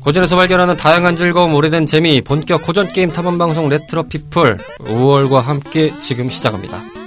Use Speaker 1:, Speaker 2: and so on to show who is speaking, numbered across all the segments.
Speaker 1: 고전에서 발견하는 다양한 즐거움, 오래된 재미, 본격 고전 게임 탐험 방송 레트로 피플 5월과 함께 지금 시작합니다.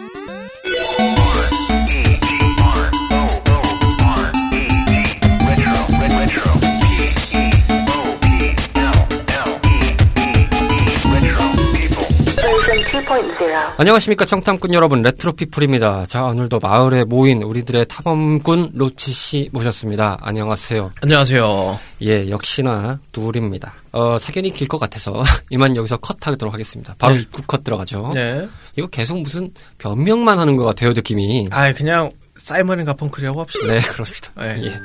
Speaker 1: 안녕하십니까 청탐꾼 여러분 레트로피플입니다. 자 오늘도 마을에 모인 우리들의 탐험꾼 로치 씨 모셨습니다. 안녕하세요.
Speaker 2: 안녕하세요.
Speaker 1: 예 역시나 둘입니다. 어 사견이 길 것 같아서 이만 여기서 컷하도록 하겠습니다. 바로
Speaker 2: 네.
Speaker 1: 입구 컷 들어가죠.
Speaker 2: 네.
Speaker 1: 이거 계속 무슨 변명만 하는 것 같아요 느낌이.
Speaker 2: 아 그냥 사이먼 가펑클이라고 합시다.
Speaker 1: 네 그렇습니다.
Speaker 2: 네.
Speaker 1: 예.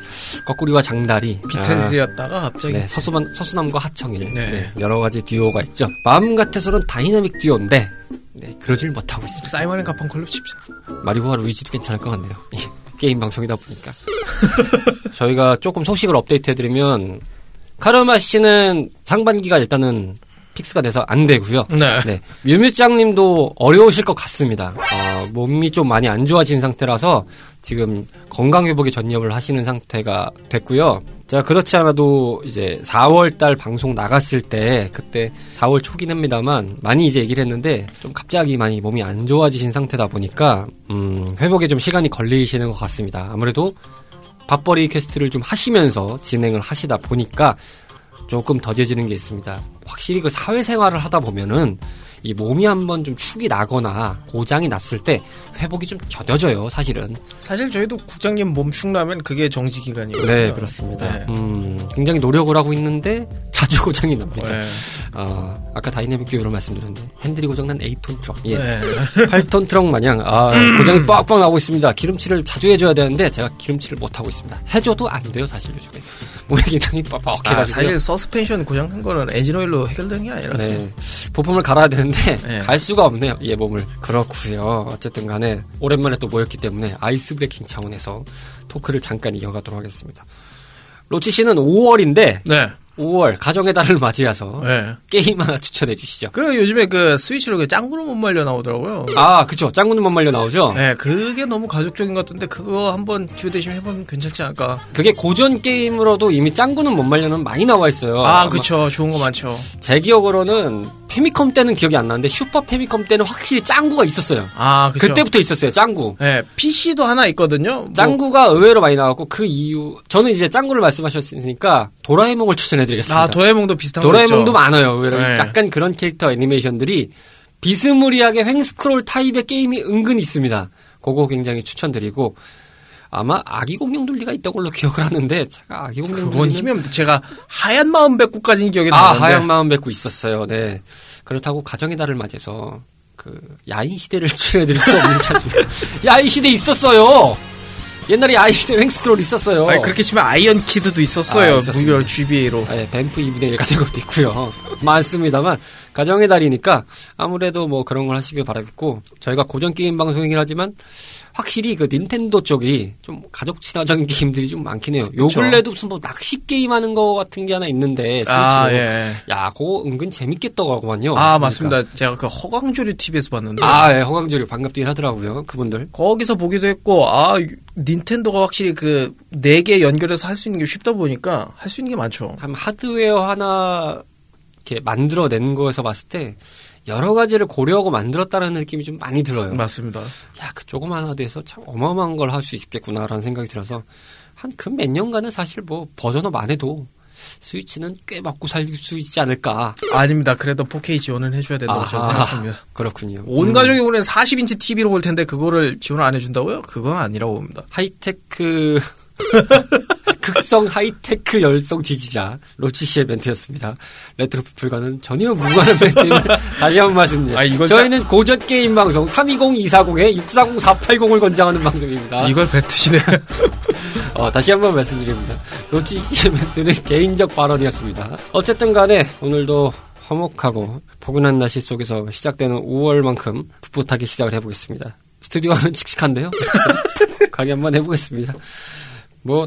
Speaker 1: 거꾸리와 장다리.
Speaker 2: 비틀즈였다가 갑자기
Speaker 1: 네, 서수만, 서수남과 하청일.
Speaker 2: 네.
Speaker 1: 네, 여러 가지 듀오가 있죠. 마음 같아서는 다이나믹 듀오인데, 네, 그러질 못하고 있습니다.
Speaker 2: 사이먼 가펑클로 칩시다.
Speaker 1: 마리오와 루이지도 괜찮을 것 같네요. 예, 게임 방송이다 보니까. 저희가 조금 소식을 업데이트 해드리면, 카르마 씨는 상반기가 일단은 픽스가 돼서 안 되고요.
Speaker 2: 네.
Speaker 1: 네. 뮤뮤짱님도 어려우실 것 같습니다. 어, 몸이 좀 많이 안 좋아진 상태라서 지금 건강 회복에 전념을 하시는 상태가 됐고요. 자, 그렇지 않아도 이제 4월 달 방송 나갔을 때 그때 4월 초긴 합니다만 많이 이제 얘기를 했는데 좀 갑자기 많이 몸이 안 좋아지신 상태다 보니까 음, 회복에 좀 시간이 걸리시는 것 같습니다. 아무래도 밥벌이 quest를 좀 하시면서 진행을 하시다 보니까 조금 더뎌지는 게 있습니다. 확실히 그 사회생활을 하다 보면은 이 몸이 한번 좀 축이 나거나 고장이 났을 때 회복이 좀 더뎌져요, 사실은.
Speaker 2: 사실 저희도 국장님 몸축 나면 그게 정지 기간이에요.
Speaker 1: 네, 그렇습니다.
Speaker 2: 네.
Speaker 1: 음, 굉장히 노력을 하고 있는데 자주 고장이 납니다.
Speaker 2: 네.
Speaker 1: 어, 아까 다이내믹 듀오로 말씀드렸는데 핸들이 고장난 8톤 트럭. 예.
Speaker 2: 네.
Speaker 1: 8톤 트럭 마냥 아, 고장이 빡빡 나고 있습니다. 기름칠을 자주 해줘야 되는데 제가 기름칠을 못 하고 있습니다. 해줘도 안 돼요, 사실 요즘에. 몸이 굉장히
Speaker 2: 아,
Speaker 1: 빡빡해가지고.
Speaker 2: 사실 서스펜션 고장 난 거는 엔진 오일로 해결되는 게 아니라서.
Speaker 1: 네. 부품을 갈아야 되는데
Speaker 2: 네.
Speaker 1: 갈 수가 없네요. 얘 몸을. 그렇고요. 어쨌든 간에 오랜만에 또 모였기 때문에 ice breaking 차원에서 토크를 잠깐 이어가도록 하겠습니다. 로치 씨는 5월인데
Speaker 2: 네.
Speaker 1: 5월 가정의 달을 맞이해서
Speaker 2: 네.
Speaker 1: 게임 하나 추천해 주시죠.
Speaker 2: 그 요즘에 그 스위치로 그 짱구로 못 말려 나오더라고요.
Speaker 1: 아, 그쵸. 짱구는 못 말려 나오죠?
Speaker 2: 네, 그게 너무 가족적인 것 같은데 그거 한번 기회 되시면 해보면 괜찮지 않을까?
Speaker 1: 그게 고전 게임으로도 이미 짱구는 못 말려는 많이 나와 있어요.
Speaker 2: 아, 그쵸. 좋은 거 많죠.
Speaker 1: 제 기억으로는 페미컴 때는 기억이 안 나는데 슈퍼 패미컴 때는 확실히 짱구가 있었어요.
Speaker 2: 아, 그쵸.
Speaker 1: 그때부터 있었어요, 짱구.
Speaker 2: 네, PC도 하나 있거든요. 뭐,
Speaker 1: 짱구가 의외로 많이 나왔고 그 이유 저는 이제 짱구를 말씀하셨으니까 도라에몽을 추천해 드리겠습니다.
Speaker 2: 아, 도라에몽도 비슷한 거
Speaker 1: 도라에몽도
Speaker 2: 있죠.
Speaker 1: 많아요.
Speaker 2: 네.
Speaker 1: 약간 그런 캐릭터 애니메이션들이 비스무리하게 횡스크롤 타입의 게임이 은근 있습니다. 그거 굉장히 추천드리고 아마 아기 공룡 둘리가 있던 걸로 기억을 하는데 제가 아기 공룡
Speaker 2: 그건 힘이 없는데 제가 하얀 마음 뱉고까지는 기억이
Speaker 1: 아
Speaker 2: 나는데
Speaker 1: 하얀 마음 맺고 있었어요. 네 그렇다고 가정의 달을 맞이해서 그 야인 시대를 추천해드릴 수 없는 지 않습니까? 야인 시대 있었어요. 옛날에 야인 시대 횡스크롤 있었어요.
Speaker 2: 아니, 그렇게 치면 아이언 키드도 있었어요.
Speaker 1: 아, 있었습니다.
Speaker 2: 무려 GBA로.
Speaker 1: 네, 뱀프 2분의 1 같은 것도 있고요. 많습니다만 가정의 달이니까 아무래도 뭐 그런 걸 하시길 바라겠고 저희가 고전 게임 방송이긴 하지만 확실히 그 닌텐도 쪽이 좀 가족 친화적인 게임들이 좀 많긴 해요. 요. 근래도 무슨 뭐 낚시 게임 하는 거 같은 게 하나 있는데
Speaker 2: 아, 예.
Speaker 1: 야, 그거 은근 재밌겠더라고만요.
Speaker 2: 아,
Speaker 1: 그러니까.
Speaker 2: 맞습니다. 제가 그 허강조류 TV에서 봤는데.
Speaker 1: 아, 예, 허강조류 반갑긴 하더라고요. 그분들.
Speaker 2: 거기서 보기도 했고, 아, 닌텐도가 확실히 그, 네 개 연결해서 할 수 있는 게 쉽다 보니까, 할 수 있는 게 많죠.
Speaker 1: 한 하드웨어 하나 이렇게 만들어낸 거에서 봤을 때 여러 가지를 고려하고 만들었다는 느낌이 좀 많이 들어요.
Speaker 2: 맞습니다.
Speaker 1: 야, 그 조그만 하드에서 참 어마어마한 걸 할 수 있겠구나라는 생각이 들어서 한 그 몇 년간은 사실 뭐 버전업 안 해도 스위치는 꽤 먹고 살 수 있지 않을까.
Speaker 2: 아닙니다. 그래도 4K 지원을 해줘야 된다고 저는
Speaker 1: 아하.
Speaker 2: 생각합니다.
Speaker 1: 그렇군요.
Speaker 2: 온
Speaker 1: 음,
Speaker 2: 가족이 오는 40인치 TV로 볼 텐데, 그거를 지원을 안 해준다고요? 그건 아니라고 봅니다.
Speaker 1: 하이테크 극성 하이테크 열성 지지자 로치 씨의 멘트였습니다. 레트로 피플과는 전혀 무관한 멘트임을 다시 한번 말씀드립니다.
Speaker 2: 아,
Speaker 1: 저희는 고전 게임 방송 320-240에 640-480을 권장하는 방송입니다.
Speaker 2: 이걸 뱉으시네.
Speaker 1: 어, 다시 한번 말씀드립니다. 로치 씨의 멘트는 개인적 발언이었습니다. 어쨌든 간에 오늘도 화목하고 포근한 날씨 속에서 시작되는 5월만큼 풋풋하게 시작을 해보겠습니다. 스튜디오는 칙칙한데요? 가게 한번 해보겠습니다. 뭐,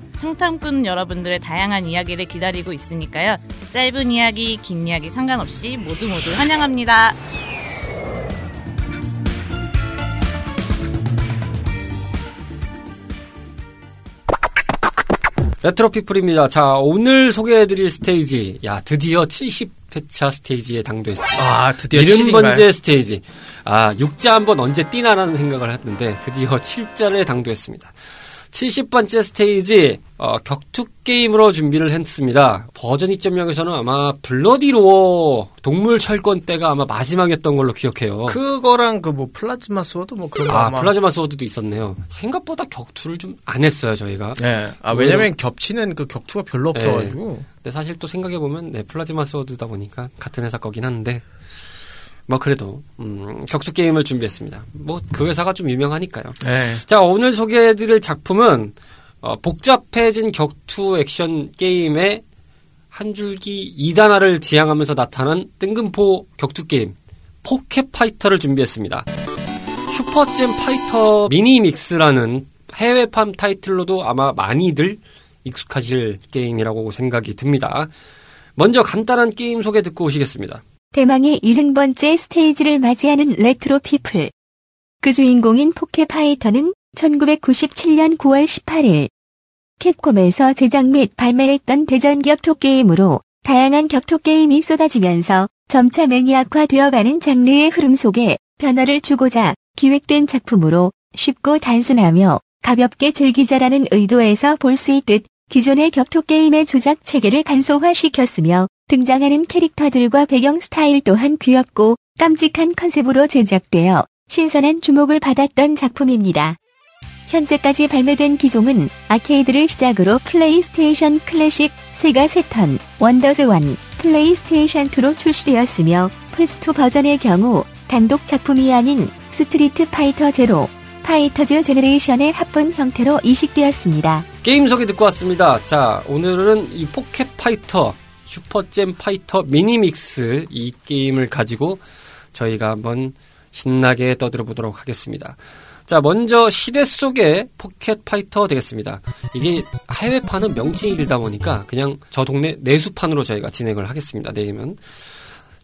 Speaker 3: 청탐꾼 여러분들의 다양한 이야기를 기다리고 있으니까요. 짧은 이야기, 긴 이야기 상관없이 모두 모두 환영합니다.
Speaker 1: 레트로 피플입니다. 자, 오늘 소개해드릴 스테이지. 야, 드디어 70회차 스테이지에 당도했습니다.
Speaker 2: 아, 드디어
Speaker 1: 70번째
Speaker 2: 7인가요?
Speaker 1: 스테이지. 아, 6자 한번 언제 떼나라는 생각을 했는데 드디어 7자를 당도했습니다. 70번째 스테이지 어, 격투 게임으로 준비를 했습니다. 버전 2.0에서는 아마 블러디로어 동물 철권 때가 아마 마지막이었던 걸로 기억해요.
Speaker 2: 그거랑 그 뭐 플라즈마 소드 뭐 그런 거
Speaker 1: 아,
Speaker 2: 아마.
Speaker 1: 플라즈마 소드도 있었네요. 생각보다 격투를 좀 안 했어요, 저희가.
Speaker 2: 네. 아, 왜냐면 겹치는 그 격투가 별로 없어가지고.
Speaker 1: 근데 사실 또 생각해 보면, 네, 플라즈마 소드다 보니까 같은 회사 거긴 한데, 뭐 그래도, 음, 격투 게임을 준비했습니다. 뭐 그 회사가 좀 유명하니까요.
Speaker 2: 네.
Speaker 1: 자, 오늘 소개해드릴 작품은 어, 복잡해진 격투 액션 게임의 한 줄기 이단아를 지향하면서 나타난 뜬금포 격투 게임 포켓 파이터를 준비했습니다. 슈퍼 젬 파이터 미니 믹스라는 해외판 타이틀로도 아마 많이들 익숙하실 게임이라고 생각이 듭니다. 먼저 간단한 게임 소개 듣고 오시겠습니다.
Speaker 4: 대망의 70번째 스테이지를 맞이하는 레트로 피플. 그 주인공인 포켓파이터는 1997년 9월 18일 캡콤에서 제작 및 발매했던 대전 격투 게임으로 다양한 격투 게임이 쏟아지면서 점차 매니악화되어가는 장르의 흐름 속에 변화를 주고자 기획된 작품으로 쉽고 단순하며 가볍게 즐기자라는 의도에서 볼 수 있듯 기존의 격투 게임의 조작 체계를 간소화시켰으며 등장하는 캐릭터들과 배경 스타일 또한 귀엽고 깜찍한 컨셉으로 제작되어 신선한 주목을 받았던 작품입니다. 현재까지 발매된 기종은 아케이드를 시작으로 플레이스테이션 클래식, 세가 새턴, 원더스완, 플레이스테이션 2로 출시되었으며 플스2 버전의 경우 단독 작품이 아닌 스트리트 파이터 제로, 파이터즈 제너레이션의 합본 형태로 이식되었습니다.
Speaker 1: 게임 소개 듣고 왔습니다. 자, 오늘은 이 포켓 파이터, 슈퍼잼 파이터 미니믹스 이 게임을 가지고 저희가 한번 신나게 떠들어 보도록 하겠습니다. 자, 먼저 시대 속의 포켓 파이터 되겠습니다. 이게 해외판은 명칭이 길다 보니까 그냥 저 동네 내수판으로 저희가 진행을 하겠습니다. 내일은.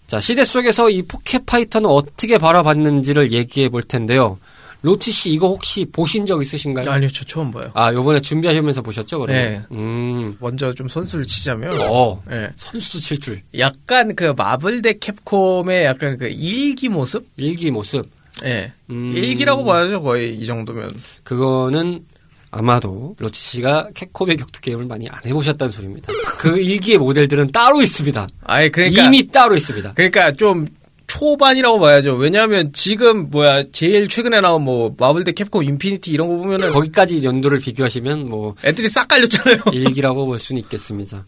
Speaker 1: 자, 시대 속에서 이 포켓 파이터는 어떻게 바라봤는지를 얘기해 볼 텐데요. 로치 씨 이거 혹시 보신 적 있으신가요?
Speaker 2: 아니요, 저 처음 봐요.
Speaker 1: 아, 요번에 준비하시면서 보셨죠, 그러면?
Speaker 2: 네.
Speaker 1: 음.
Speaker 2: 먼저 좀 선수를 치자면.
Speaker 1: 어.
Speaker 2: 예.
Speaker 1: 선수 칠 줄.
Speaker 2: 약간 그 마블 대 캡콤의 약간 그 일기 모습?
Speaker 1: 일기 모습.
Speaker 2: 예.
Speaker 1: 음.
Speaker 2: 일기라고 봐야죠, 거의 이 정도면.
Speaker 1: 그거는 아마도 로치 씨가 캡콤의 격투 게임을 많이 안 해보셨다는 소리입니다. 그 일기의 모델들은 따로 있습니다.
Speaker 2: 아니, 그러니까.
Speaker 1: 이미 따로 있습니다.
Speaker 2: 그러니까 좀 초반이라고 봐야죠. 왜냐하면 지금 뭐야 제일 최근에 나온 뭐 마블 대 캡콤 인피니티 이런 거 보면은
Speaker 1: 거기까지 연도를 비교하시면 뭐
Speaker 2: 애들이 싹 깔렸잖아요.
Speaker 1: 일기라고 볼 수는 있겠습니다.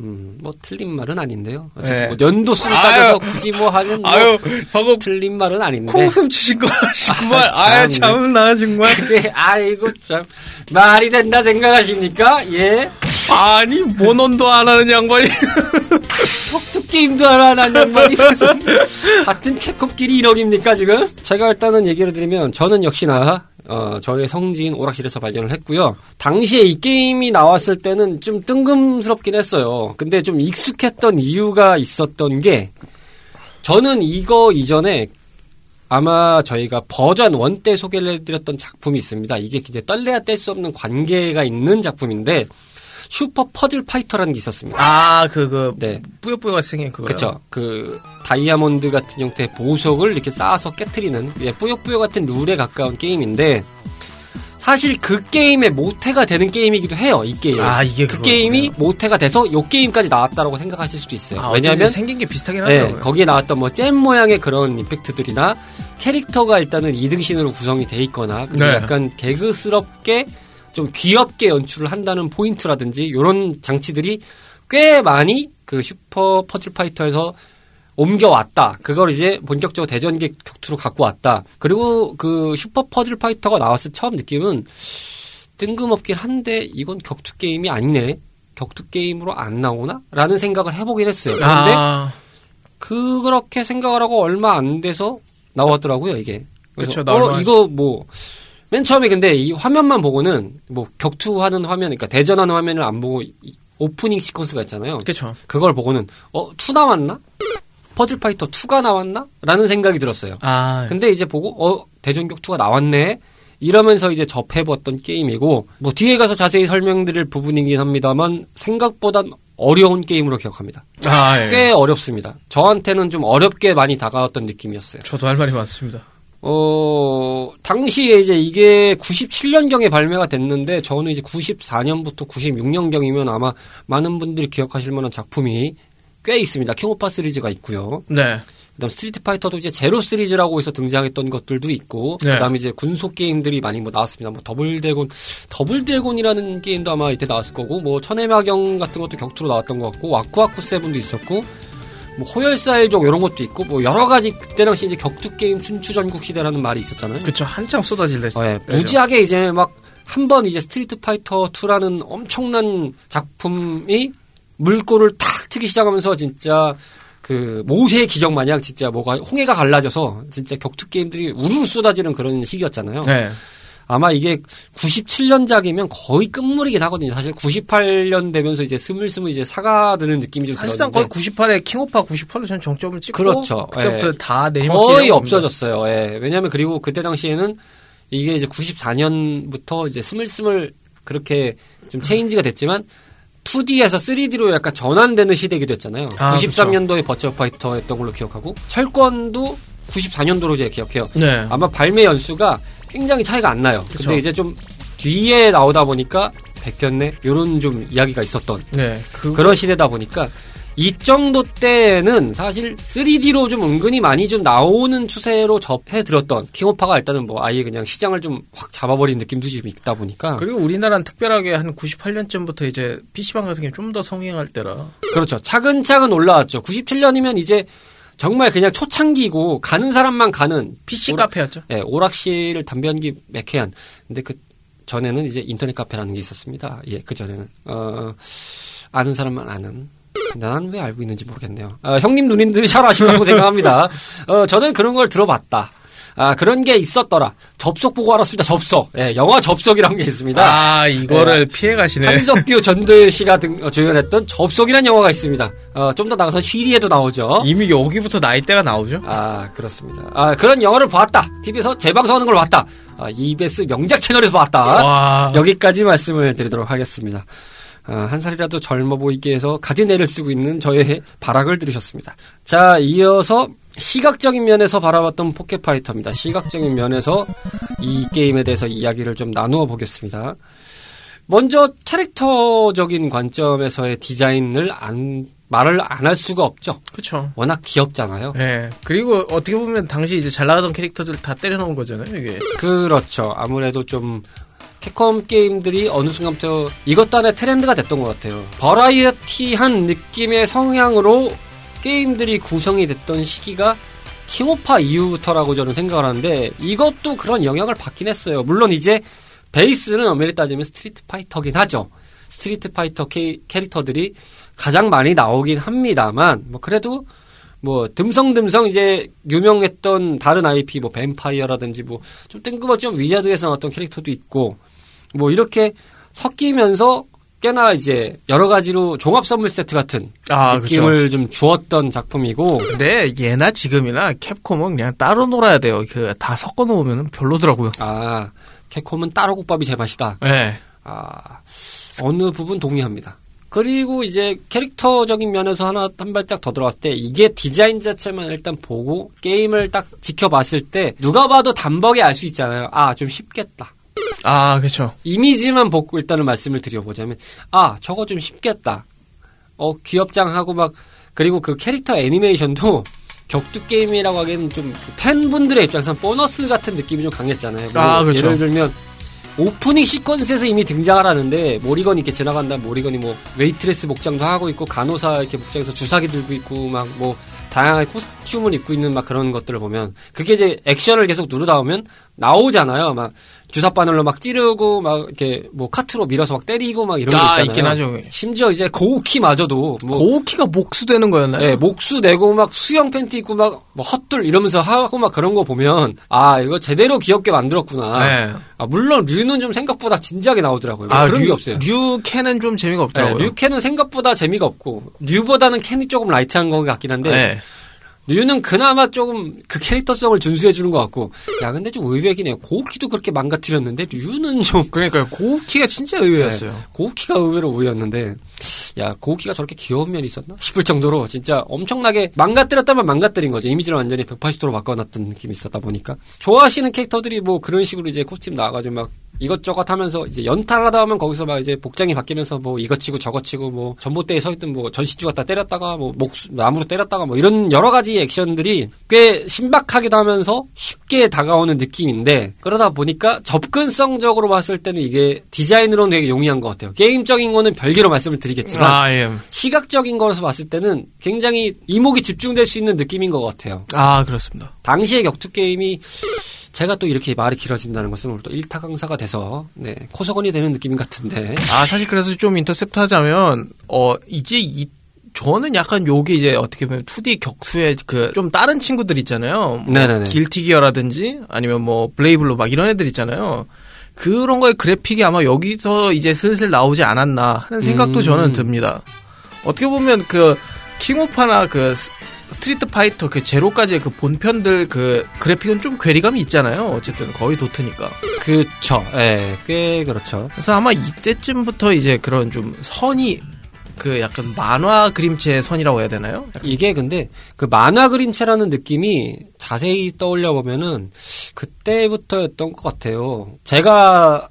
Speaker 1: 음, 뭐 틀린 말은 아닌데요. 어쨌든
Speaker 2: 네.
Speaker 1: 뭐 연도 수를. 따져서 굳이 뭐 하면 뭐
Speaker 2: 아유 방금
Speaker 1: 틀린 말은 아닌데.
Speaker 2: 콩숨 치신 거 정말
Speaker 1: 아.
Speaker 2: 참나 정말
Speaker 1: 그게 아이고 참 말이 된다 생각하십니까? 예.
Speaker 2: 아니 모논도 안 하는 양반이
Speaker 1: 게임도 안 하는 양반이 무슨 같은 캡콤끼리 1억입니까 지금? 제가 일단은 얘기를 드리면 저는 역시나 어, 저의 성지인 오락실에서 발견을 했고요. 당시에 이 게임이 나왔을 때는 좀 뜬금스럽긴 했어요. 근데 좀 익숙했던 이유가 있었던 게 저는 이거 이전에 아마 저희가 버전 1때 소개를 해드렸던 작품이 있습니다. 이게 이제 떨래야 뗄 수 없는 관계가 있는 작품인데 슈퍼 퍼즐 파이터라는 게 있었습니다.
Speaker 2: 아 그 그
Speaker 1: 네.
Speaker 2: 뿌요뿌요같이 생긴 그거요.
Speaker 1: 그쵸. 그, 다이아몬드 같은 형태의 보석을 이렇게 쌓아서 깨트리는, 예, 뿌요뿌요 같은 룰에 가까운 게임인데, 사실 그 게임의 모태가 되는 게임이기도 해요, 이 게임.
Speaker 2: 아 이게
Speaker 1: 그
Speaker 2: 그거구나.
Speaker 1: 게임이 모태가 돼서 요 게임까지 나왔다라고 생각하실 수도 있어요.
Speaker 2: 아,
Speaker 1: 왜냐하면,
Speaker 2: 생긴 게 비슷하긴
Speaker 1: 네,
Speaker 2: 하더라고요.
Speaker 1: 거기에 나왔던 뭐 gem 모양의 그런 임팩트들이나 캐릭터가 일단은 2등신으로 구성이 돼 있거나 그리고
Speaker 2: 네.
Speaker 1: 약간 개그스럽게 좀 귀엽게 연출을 한다는 포인트라든지 이런 장치들이 꽤 많이 그 슈퍼 퍼즐 파이터에서 옮겨왔다. 그걸 이제 본격적으로 대전기 격투로 갖고 왔다. 그리고 그 슈퍼 퍼즐 파이터가 나왔을 때 처음 느낌은 뜬금없긴 한데 이건 격투 게임이 아니네. 격투 게임으로 안 나오나? 라는 생각을 해보긴 했어요. 그런데
Speaker 2: 아,
Speaker 1: 그렇게 생각을 하고 얼마 안 돼서 나왔더라고요, 이게. 그래서
Speaker 2: 그쵸,
Speaker 1: 어. 이거 뭐, 맨 처음에 근데 이 화면만 보고는 뭐 격투하는 화면, 그러니까 대전하는 화면을 안 보고 이 오프닝 시퀀스가 있잖아요.
Speaker 2: 그쵸.
Speaker 1: 그걸 보고는 어, 2 나왔나? 퍼즐 파이터 2가 나왔나? 라는 생각이 들었어요.
Speaker 2: 아,
Speaker 1: 근데 이제 보고 어, 대전격 2가 나왔네. 이러면서 이제 접해봤던 게임이고 뭐 뒤에 가서 자세히 설명드릴 부분이긴 합니다만 생각보단 어려운 게임으로 기억합니다.
Speaker 2: 아, 예.
Speaker 1: 꽤 어렵습니다. 저한테는 좀 어렵게 많이 다가왔던 느낌이었어요.
Speaker 2: 저도 할 말이 많습니다.
Speaker 1: 어, 당시에 이제 이게 97년경에 발매가 됐는데, 저는 이제 94년부터 96년경이면 아마 많은 분들이 기억하실 만한 작품이 꽤 있습니다. 킹오파 시리즈가 있고요.
Speaker 2: 네.
Speaker 1: 그 다음 스트리트 파이터도 이제 제로 시리즈라고 해서 등장했던 것들도 있고,
Speaker 2: 네.
Speaker 1: 그 다음에 이제 군소 게임들이 많이 뭐 나왔습니다. 뭐 더블 드래곤, 더블 드래곤이라는 게임도 아마 이때 나왔을 거고, 뭐 천외마경 같은 것도 격투로 나왔던 것 같고, 와쿠와쿠 세븐도 있었고, 뭐 호혈사일족 이런 것도 있고, 뭐 여러 가지 그때 당시 이제 격투 게임 춘추 전국 시대라는 말이 있었잖아요.
Speaker 2: 그쵸. 한창 쏟아질 때.
Speaker 1: 어, 예, 무지하게 이제 막 한 번 이제 스트리트 파이터 2라는 엄청난 작품이 물꼬를 탁 트기 시작하면서 진짜 그 모세의 기적 마냥 진짜 뭐가 홍해가 갈라져서 진짜 격투 게임들이 우르르 쏟아지는 그런 시기였잖아요.
Speaker 2: 네.
Speaker 1: 아마 이게 97년작이면 거의 끝물이긴 하거든요. 사실 98년 되면서 이제 스물스물 이제 사그라드는 느낌이 좀
Speaker 2: 사실상 거의 98에 킹오파 98로 전 정점을 찍고
Speaker 1: 그렇죠.
Speaker 2: 그때부터
Speaker 1: 예.
Speaker 2: 다
Speaker 1: 거의 없어졌어요. 예. 왜냐하면 그리고 그때 당시에는 이게 이제 94년부터 이제 스물스물 그렇게 좀 체인지가 됐지만 2D에서 3D로 약간 전환되는 시대이기도 했잖아요.
Speaker 2: 아,
Speaker 1: 93년도에 버추어 파이터 했던 걸로 기억하고 철권도 94년도로 제가 기억해요.
Speaker 2: 네.
Speaker 1: 아마 발매 연수가 굉장히 차이가 안 나요.
Speaker 2: 그쵸.
Speaker 1: 근데 이제 좀 뒤에 나오다 보니까 백견네 요런 좀 이야기가 있었던
Speaker 2: 네. 그
Speaker 1: 그런 시대다 보니까 이 정도 때는 사실 3D로 좀 은근히 많이 좀 나오는 추세로 접어 들었던 킹오파가 일단은 뭐 아예 그냥 시장을 좀 확 잡아버린 느낌도 좀 있다 보니까
Speaker 2: 그리고 우리나라는 특별하게 한 98년쯤부터 이제 PC방 같은 게 좀 더 성행할 때라.
Speaker 1: 그렇죠 차근차근 올라왔죠 97년이면 이제 정말 그냥 초창기고 가는 사람만 가는
Speaker 2: PC
Speaker 1: 오락-
Speaker 2: 카페였죠.
Speaker 1: 예, 오락실 담배연기 매캐한 근데 그 전에는 이제 인터넷 카페라는 게 있었습니다 예 그 전에는 어 아는 사람만 아는 난 왜 알고 있는지 모르겠네요. 아, 형님 누님들이 잘 아실 거라고 생각합니다. 어, 저는 그런 걸 들어봤다. 아, 그런 게 있었더라. 접속 보고 알았습니다. 접속. 예, 영화 접속이라는 게 있습니다.
Speaker 2: 아, 이거를 피해 가시네.
Speaker 1: 한석규 전도연 씨가 등, 어, 주연했던 접속이라는 영화가 있습니다. 어, 좀 더 나가서 휘리에도 나오죠.
Speaker 2: 이미 여기부터 나이대가 나오죠?
Speaker 1: 아, 그렇습니다. 아, 그런 영화를 봤다. TV에서 재방송하는 걸 봤다. 아, EBS 명작 채널에서 봤다.
Speaker 2: 와.
Speaker 1: 여기까지 말씀을 드리도록 하겠습니다. 아, 한 살이라도 젊어 보이게 해서 가진 애를 쓰고 있는 저의 발악을 들으셨습니다. 자, 이어서 시각적인 면에서 바라봤던 포켓파이터입니다. 시각적인 면에서 이 게임에 대해서 이야기를 좀 나누어 보겠습니다. 먼저 캐릭터적인 관점에서의 디자인을 안, 말을 안 할 수가 없죠.
Speaker 2: 그쵸.
Speaker 1: 워낙 귀엽잖아요.
Speaker 2: 예. 그리고 어떻게 보면 당시 이제 잘 나가던 캐릭터들 다 때려놓은 거잖아요, 이게.
Speaker 1: 그렇죠. 아무래도 좀 캡콤 게임들이 어느 순간부터 이것도 하나의 트렌드가 됐던 것 같아요. 버라이어티한 느낌의 성향으로 게임들이 구성이 됐던 시기가 킹오파 이후부터라고 저는 생각을 하는데 이것도 그런 영향을 받긴 했어요. 물론 이제 베이스는 엄밀히 따지면 스트리트 파이터긴 하죠. 스트리트 파이터 캐, 캐릭터들이 가장 많이 나오긴 합니다만 뭐 그래도 뭐 듬성듬성 이제 유명했던 다른 IP 뭐 뱀파이어라든지 뭐 좀 뜬금없지만 위자드에서 나왔던 캐릭터도 있고 뭐 이렇게 섞이면서 꽤나 이제 여러 가지로 종합 선물 세트 같은
Speaker 2: 아.
Speaker 1: 느낌을 좀 주었던 작품이고
Speaker 2: 근데 예나 지금이나 캡콤은 그냥 따로 놀아야 돼요. 그 다 섞어 놓으면 별로더라고요.
Speaker 1: 아 캡콤은 따로 국밥이 제맛이다.
Speaker 2: 예.
Speaker 1: 아 어느 부분 동의합니다. 그리고 이제 캐릭터적인 면에서 하나 한 발짝 더 들어갔을 때 이게 디자인 자체만 일단 보고 게임을 딱 지켜봤을 때 누가 봐도 단박에 알 수 있잖아요. 아 좀 쉽겠다.
Speaker 2: 아, 그쵸.
Speaker 1: 이미지만 보고 일단은 말씀을 드려보자면 아 저거 좀 쉽겠다. 어 귀엽장하고 막 그리고 그 캐릭터 애니메이션도 격투 게임이라고 하기에는 좀 그 팬분들의 입장에서 보너스 같은 느낌이 좀 강했잖아요. 뭐
Speaker 2: 아, 그렇죠.
Speaker 1: 예를 들면 오프닝 시퀀스에서 이미 등장을 하는데 모리건이 이렇게 지나간다 모리건이 뭐 웨이트레스 복장도 하고 있고 간호사 이렇게 복장해서 주사기 들고 있고 막 뭐 다양한 costume을 입고 있는 막 그런 것들을 보면 그게 이제 액션을 계속 누르다 보면 나오잖아요. 막 주사 바늘로 막 찌르고 막 이렇게 뭐 카트로 밀어서 막 때리고 막 이런 거
Speaker 2: 아,
Speaker 1: 있잖아요.
Speaker 2: 있긴 하죠.
Speaker 1: 심지어 이제 고우키마저도 뭐
Speaker 2: 고우키가 목수되는 거였나요?
Speaker 1: 예, 목수 되고 막 수영 팬티 입고 막 뭐 헛둘 이러면서 하고 막 그런 거 보면 아 이거 제대로 귀엽게 만들었구나.
Speaker 2: 네.
Speaker 1: 아 물론 류는 좀 생각보다 진지하게 나오더라고요. 뭐
Speaker 2: 아,
Speaker 1: 그런
Speaker 2: 류,
Speaker 1: 게 없어요.
Speaker 2: 류 캔은 좀 재미가
Speaker 1: 네,
Speaker 2: 없더라고요.
Speaker 1: 류캔은 생각보다 재미가 없고 류보다는 캔이 조금 light한 거 같긴 한데
Speaker 2: 네.
Speaker 1: 류는 그나마 조금 그 캐릭터성을 준수해 주는 것 같고. 야 근데 좀 의외긴 해요. 고우키도 그렇게 망가뜨렸는데 류는 좀
Speaker 2: 그러니까 고우키가 진짜 의외였어요.
Speaker 1: 고우키가 의외로 의외였는데. 야 고우키가 저렇게 귀여운 면이 있었나? 싶을 정도로 진짜 엄청나게 망가뜨렸다면 망가뜨린 거죠. 이미지를 완전히 180도로 바꿔놨던 느낌이 있었다 보니까. 좋아하시는 캐릭터들이 뭐 그런 식으로 이제 코스튬 나와가지고 막 이것저것 하면서 이제 연타하다 하면 거기서 막 이제 복장이 바뀌면서 뭐 이거 치고 저거 치고 뭐 전봇대에 서 있던 뭐 전시주 갖다 때렸다가 뭐 목수 나무로 때렸다가 뭐 이런 여러 가지 액션들이 꽤 신박하기도 하면서 쉽게 다가오는 느낌인데 그러다 보니까 접근성적으로 봤을 때는 이게 디자인으로는 되게 용이한 것 같아요. 게임적인 거는 별개로 말씀을 드리겠지만
Speaker 2: 아, 예.
Speaker 1: 시각적인 거에서 봤을 때는 굉장히 이목이 집중될 수 있는 느낌인 것 같아요.
Speaker 2: 아, 그렇습니다.
Speaker 1: 당시의 격투 게임이 제가 또 이렇게 말이 길어진다는 것은 오늘 또 일타 강사가 돼서 네, 코석원이 되는 느낌 같은데
Speaker 2: 아, 사실 그래서 좀 인터셉트 하자면, 어, 이제 이, 저는 약간 요게 이제 어떻게 보면 2D 격투의 그 좀 다른 친구들 있잖아요. 뭐
Speaker 1: 네네네.
Speaker 2: 길티기어라든지 아니면 뭐 블레이블루 막 이런 애들 있잖아요. 그런 거의 그래픽이 아마 여기서 이제 슬슬 나오지 않았나 하는 생각도
Speaker 1: 음.
Speaker 2: 저는 듭니다. 어떻게 보면 그 킹오파나 그 스- 스트리트 파이터 그 제로까지의 그 본편들 그 그래픽은 좀 괴리감이 있잖아요. 어쨌든 거의 도트니까.
Speaker 1: 그쵸, 예, 꽤 그렇죠.
Speaker 2: 그래서 아마 이때쯤부터 이제 그런 좀 선이 그 약간 만화 그림체의 선이라고 해야 되나요? 약간
Speaker 1: 이게 근데 그 만화 그림체라는 느낌이 자세히 떠올려 보면은 그때부터였던 것 같아요. 제가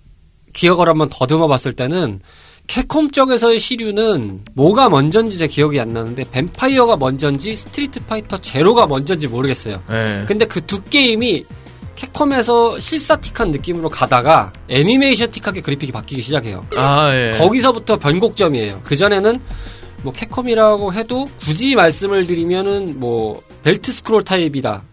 Speaker 1: 기억을 한번 더듬어 봤을 때는 캡콤 쪽에서의 시류는 뭐가 먼저인지 제 기억이 안 나는데 뱀파이어가 먼저인지 스트리트 파이터 제로가 먼저인지 모르겠어요.
Speaker 2: 네.
Speaker 1: 근데 그 두 게임이 캡콤에서 실사틱한 느낌으로 가다가 애니메이션틱하게 그래픽이 바뀌기 시작해요.
Speaker 2: 아, 예.
Speaker 1: 거기서부터 변곡점이에요. 그전에는 뭐 캡콤이라고 해도 굳이 말씀을 드리면은 뭐 belt scroll 타입이다.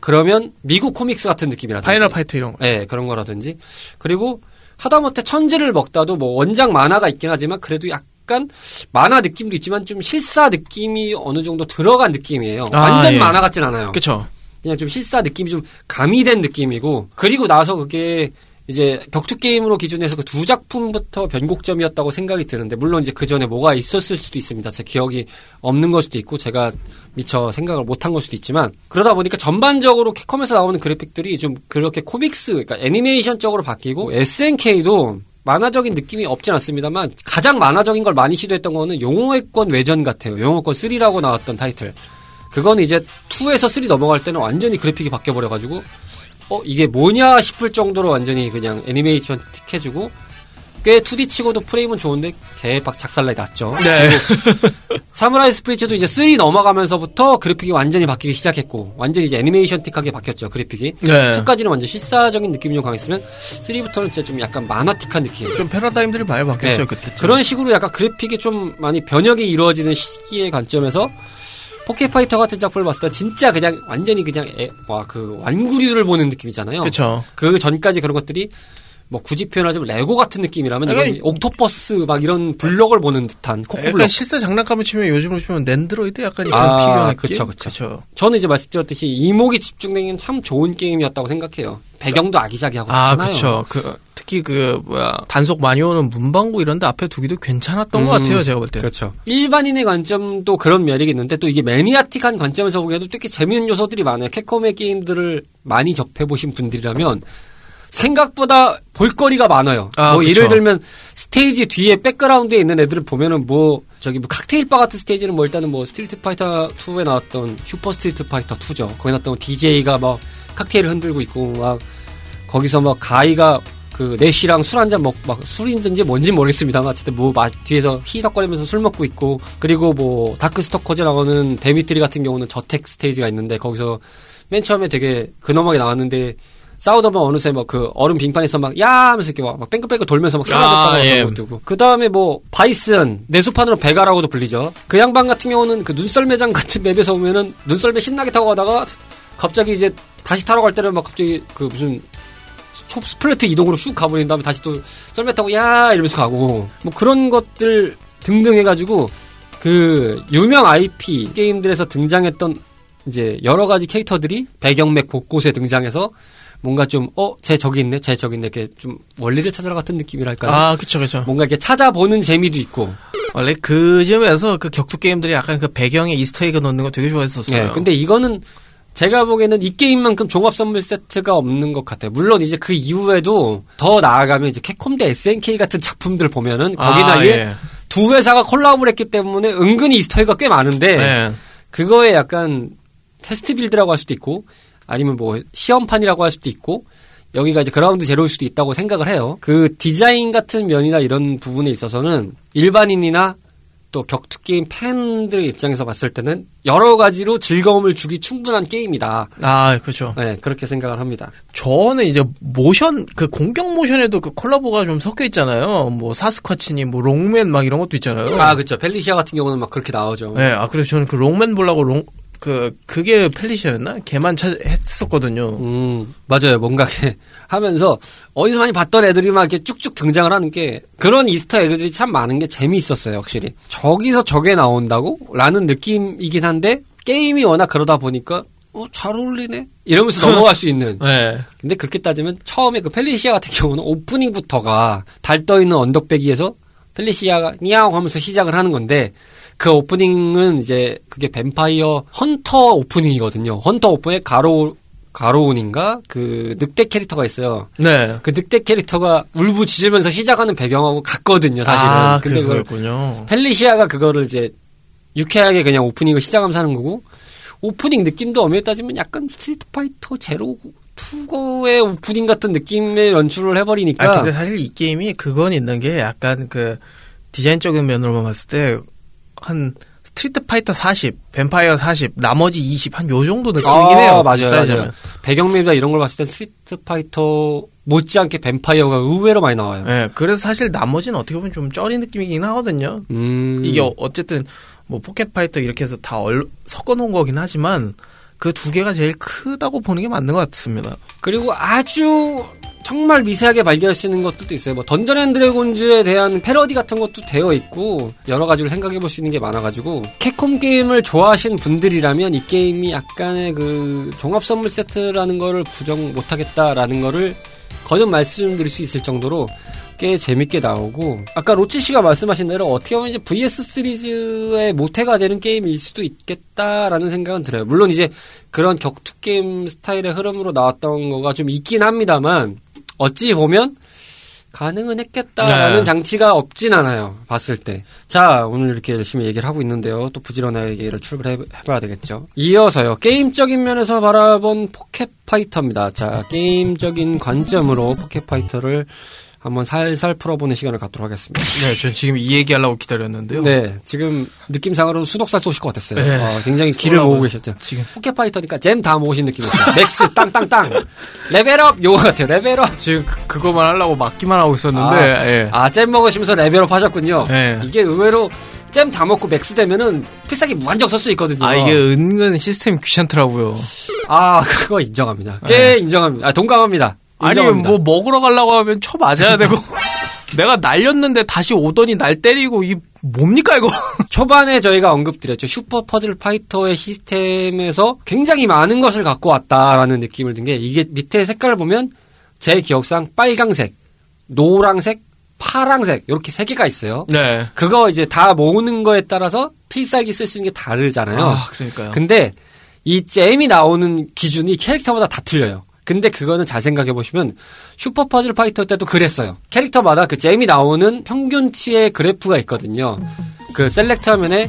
Speaker 1: 그러면 미국 comics 같은 느낌이라든지.
Speaker 2: 파이널 파이터 이런 거.
Speaker 1: 네, 그런 거라든지. 그리고 하다못해 천지를 먹다도 뭐 원작 만화가 있긴 하지만 그래도 약간 만화 느낌도 있지만 좀 실사 느낌이 어느 정도 들어간 느낌이에요.
Speaker 2: 아,
Speaker 1: 완전
Speaker 2: 예.
Speaker 1: 만화 같진 않아요.
Speaker 2: 그쵸.
Speaker 1: 그냥 좀 실사 느낌이 좀 가미된 느낌이고 그리고 나서 그게 이제 격투 게임으로 기준해서 그 두 작품부터 변곡점이었다고 생각이 드는데 물론 이제 그 전에 뭐가 있었을 수도 있습니다. 제 기억이 없는 걸 수도 있고 제가 미처 생각을 못한 걸 수도 있지만 그러다 보니까 전반적으로 캡콤에서 나오는 그래픽들이 좀 그렇게 코믹스 그러니까 애니메이션 쪽으로 바뀌고 SNK도 만화적인 느낌이 없진 않습니다만 가장 만화적인 걸 많이 시도했던 거는 용호의 권 외전 같아요. 용호의 권 3라고 나왔던 타이틀. 그건 이제 2에서 3 넘어갈 때는 완전히 그래픽이 바뀌어 버려 가지고, 어, 이게 뭐냐 싶을 정도로 완전히 그냥 애니메이션 틱 해주고, 꽤 2D 치고도 프레임은 좋은데, 개박 작살나게 났죠.
Speaker 2: 네.
Speaker 1: 사무라이 스피리츠도 이제 3 넘어가면서부터 그래픽이 완전히 바뀌기 시작했고, 완전히 이제 애니메이션 틱하게 바뀌었죠, 그래픽이.
Speaker 2: 네.
Speaker 1: 2까지는 완전 실사적인 느낌이 좀 강했으면, 3부터는 진짜 좀 약간 만화틱한 느낌.
Speaker 2: 좀 패러다임들이 많이 바뀌었죠,
Speaker 1: 네.
Speaker 2: 그때.
Speaker 1: 그런 식으로 약간 그래픽이 좀 많이 변혁이 이루어지는 시기의 관점에서 포켓파이터 같은 작품을 봤을 때 진짜 그냥 완전히 그냥 와 그 완구류를 보는 느낌이잖아요.
Speaker 2: 그쵸.
Speaker 1: 그 전까지 그런 것들이 뭐 굳이 표현하자면 레고 같은 느낌이라면
Speaker 2: 약간
Speaker 1: 이건 옥토퍼스 막 이런 블럭을 보는 듯한 코코블럭.
Speaker 2: 약간 실사 장난감을 치면 요즘으로 치면 넨드로이드 약간 그런
Speaker 1: 아,
Speaker 2: 피규어 느낌?
Speaker 1: 그쵸, 그쵸.
Speaker 2: 그쵸.
Speaker 1: 저는 이제 말씀드렸듯이 이목이 집중되는 참 좋은 게임이었다고 생각해요. 배경도 아기자기하고
Speaker 2: 아. 그쵸. 그, 특히 그, 뭐야, 단속 많이 오는 문방구 이런 데 앞에 두기도 괜찮았던 것
Speaker 1: 음,
Speaker 2: 같아요, 제가 볼 때.
Speaker 1: 그렇죠. 일반인의 관점도 그런 매력이 있는데 또 이게 매니아틱한 관점에서 보기에도 꽤 재미있는 요소들이 많아요. 캡콤의 게임들을 많이 접해 보신 분들이라면 생각보다 볼거리가 많아요.
Speaker 2: 아,
Speaker 1: 뭐. 예를 들면 스테이지 뒤에 백그라운드에 있는 애들을 보면은 뭐 저기 뭐 칵테일 바 같은 스테이지는 뭐 일단은 뭐 스트리트 파이터 2에 나왔던 슈퍼 스트리트 파이터 2죠. 거기 나왔던 DJ가 막 칵테일을 흔들고 있고 막 거기서 막 가이가 그 넷이랑 술 한잔 먹, 막 술인지 뭔지 모르겠습니다만 어쨌든 뭐 마- 뒤에서 히덕거리면서 술 먹고 있고 그리고 뭐 다크스토커즈 나오는 데미트리 같은 경우는 저택 스테이지가 있는데 거기서 맨 처음에 되게 근엄하게 나왔는데 싸우다 보면 어느새 뭐그 얼음 빙판에서 막 야 하면서 이렇게 막 뺑글뺑글 돌면서 막 쏟아졌다가
Speaker 2: 아, 예.
Speaker 1: 있고. 그 다음에 뭐 바이슨 내수판으로 베가라고도 불리죠. 그 양반 같은 경우는 그 눈썰매장 같은 맵에서 오면은 눈썰매 신나게 타고 가다가 갑자기 이제 다시 타러 갈 때는 막 갑자기 그 무슨 초 스플래트 이동으로 슉 가버린 다음에 다시 또 썰매 타고 야! 이러면서 가고. 뭐 그런 것들 등등 해가지고 그 유명 IP 게임들에서 등장했던 이제 여러 가지 캐릭터들이 배경맵 곳곳에 등장해서 뭔가 좀 어 쟤 저기 있네 쟤 저기 있네 이렇게 좀 월리를 찾아라 같은 느낌이랄까요
Speaker 2: 아, 그쵸, 그쵸.
Speaker 1: 뭔가 이렇게 찾아보는 재미도 있고
Speaker 2: 원래 그 점에서 그 격투 게임들이 약간 그 배경에 Easter egg 넣는 거 되게 좋아했었어요.
Speaker 1: 예, 근데 이거는 제가 보기에는 이 게임만큼 종합 선물 세트가 없는 것 같아요. 물론 이제 그 이후에도 더 나아가면 이제 캡콤 대 SNK 같은 작품들 보면은 거기나
Speaker 2: 아,
Speaker 1: 예.
Speaker 2: 예.
Speaker 1: 두 회사가 콜라보를 했기 때문에 은근히 Easter egg가 꽤 많은데
Speaker 2: 예.
Speaker 1: 그거에 약간 test build라고 할 수도 있고 아니면 뭐 시험판이라고 할 수도 있고 여기가 이제 ground zero일 수도 있다고 생각을 해요. 그 디자인 같은 면이나 이런 부분에 있어서는 일반인이나 또 격투 게임 팬들 입장에서 봤을 때는 여러 가지로 즐거움을 주기 충분한 게임이다.
Speaker 2: 아, 그렇죠.
Speaker 1: 네, 그렇게 생각을 합니다.
Speaker 2: 저는 이제 모션 그 공격 모션에도 그 콜라보가 좀 섞여 있잖아요. 뭐 사스쿼치니 뭐 록맨 막 이런 것도 있잖아요.
Speaker 1: 아, 그렇죠. 펠리시아 같은 경우는 막 그렇게 나오죠.
Speaker 2: 네, 아 그래서 저는 그 록맨 보려고 록 그 그게 펠리시아였나? 걔만 찾 했었거든요.
Speaker 1: 음, 맞아요. 뭔가 이렇게 하면서 어디서 많이 봤던 애들이 막 이렇게 쭉쭉 등장을 하는 게 그런 이스터 에그들이 참 많은 게 재미있었어요, 확실히. 저기서 저게 나온다고? 라는 느낌이긴 한데 게임이 워낙 그러다 보니까 어, 잘 어울리네? 이러면서 넘어갈 수 있는.
Speaker 2: 네.
Speaker 1: 근데 그렇게 따지면 처음에 그 펠리시아 같은 경우는 오프닝부터가 달 떠 있는 언덕배기에서 펠리시아가 니아오 하면서 시작을 하는 건데 그 오프닝은 이제 그게 뱀파이어 헌터 오프닝이거든요. 헌터 오프닝에 가로 가론인가 그 늑대 캐릭터가 있어요.
Speaker 2: 네.
Speaker 1: 그 늑대 캐릭터가 울부짖으면서 시작하는 배경하고 같거든요, 사실은.
Speaker 2: 아,
Speaker 1: 근데 그걸
Speaker 2: 그거였군요.
Speaker 1: 펠리시아가 그거를 이제 유쾌하게 그냥 오프닝을 시작하면서 하는 거고 오프닝 느낌도 엄밀히 따지면 약간 스트리트 파이터 제로 투고의 오프닝 같은 느낌의 연출을 해버리니까
Speaker 2: 아 근데 사실 이 게임이 그건 있는 게 약간 그 디자인적인 면으로만 봤을 때 한 스트리트 파이터 40, 뱀파이어 40, 나머지 20 한 요 정도 느낌이긴
Speaker 1: 아,
Speaker 2: 해요.
Speaker 1: 맞아요,
Speaker 2: 따지자면.
Speaker 1: 맞아요. 배경맵이나 이런 걸 봤을 때 스트리트 파이터 못지않게 뱀파이어가 의외로 많이 나와요.
Speaker 2: 예, 그래서 사실 나머지는 어떻게 보면 좀 쩌리 느낌이긴 하거든요.
Speaker 1: 음,
Speaker 2: 이게 어- 어쨌든 뭐 포켓 파이터 이렇게 해서 다 얼- 섞어놓은 거긴 하지만 그 두 개가 제일 크다고 보는 게 맞는 것 같습니다.
Speaker 1: 그리고 아주 정말 미세하게 있는 것들도 있어요. 뭐 던전 앤 드래곤즈에 대한 패러디 같은 것도 되어 있고 여러 가지로 생각해 볼 수 있는 게 많아가지고 캡콤 게임을 좋아하시는 분들이라면 이 게임이 약간의 그 종합 선물 세트라는 거를 부정 못하겠다라는 거를 거듭 말씀드릴 수 있을 정도로 꽤 재밌게 나오고 아까 로치 씨가 말씀하신 대로 어떻게 보면 이제 VS 시리즈의 모태가 되는 게임일 수도 있겠다라는 생각은 들어요. 물론 이제 그런 격투 게임 스타일의 흐름으로 나왔던 거가 좀 있긴 합니다만 어찌 보면 가능은 했겠다라는
Speaker 2: 네.
Speaker 1: 장치가 없진 않아요. 봤을 때. 자, 오늘 이렇게 열심히 얘기를 하고 있는데요. 또 부지런하게 얘기를 출발해 봐야 되겠죠. 이어서요. 게임적인 면에서 바라본 포켓 파이터입니다. 자, 게임적인 관점으로 포켓 파이터를 한번 살살 풀어보는 시간을 갖도록 하겠습니다.
Speaker 2: 네, 전 지금 이 얘기하려고 기다렸는데요.
Speaker 1: 네, 지금 느낌상으로 수독살 쏘실 것 같았어요.
Speaker 2: 네.
Speaker 1: 어, 굉장히 기를. 모으고 계셨죠.
Speaker 2: 지금
Speaker 1: 포켓 파이터니까 gem 다 모으신 느낌이었어요. max 땅땅땅 level up 요거 같아요. level up.
Speaker 2: 지금 그- 그거만 하려고 막기만 하고 있었는데,
Speaker 1: 아,
Speaker 2: 예.
Speaker 1: 아, gem 먹으시면서 level up 하셨군요.
Speaker 2: 예.
Speaker 1: 이게 의외로 gem 다 먹고 max 되면은 필살기 무한정 쓸 수 있거든요.
Speaker 2: 아, 이게 은근 시스템이 귀찮더라고요.
Speaker 1: 아, 그거 인정합니다. 꽤 인정합니다. 아, 동감합니다.
Speaker 2: 아니,
Speaker 1: 인정합니다.
Speaker 2: 뭐 먹으러 가려고 하면 쳐 맞아야 되고. 내가 날렸는데 다시 오더니 날 때리고, 이, 뭡니까, 이거?
Speaker 1: 초반에 저희가 언급드렸죠. 슈퍼 퍼즐 파이터의 시스템에서 굉장히 많은 것을 갖고 왔다라는 느낌을 든 게 이게 밑에 색깔을 보면 제 기억상 빨강색, 노랑색, 파랑색 이렇게 세 개가 있어요.
Speaker 2: 네.
Speaker 1: 그거 이제 다 모으는 거에 따라서 필살기 쓸 수 있는 게 다르잖아요.
Speaker 2: 아, 그러니까요.
Speaker 1: 근데 이 gem이 나오는 기준이 캐릭터마다 다 틀려요. 근데 그거는 잘 생각해 보시면 슈퍼 퍼즐 파이터 때도 그랬어요. 캐릭터마다 그 gem이 나오는 평균치의 그래프가 있거든요. 그 select 화면에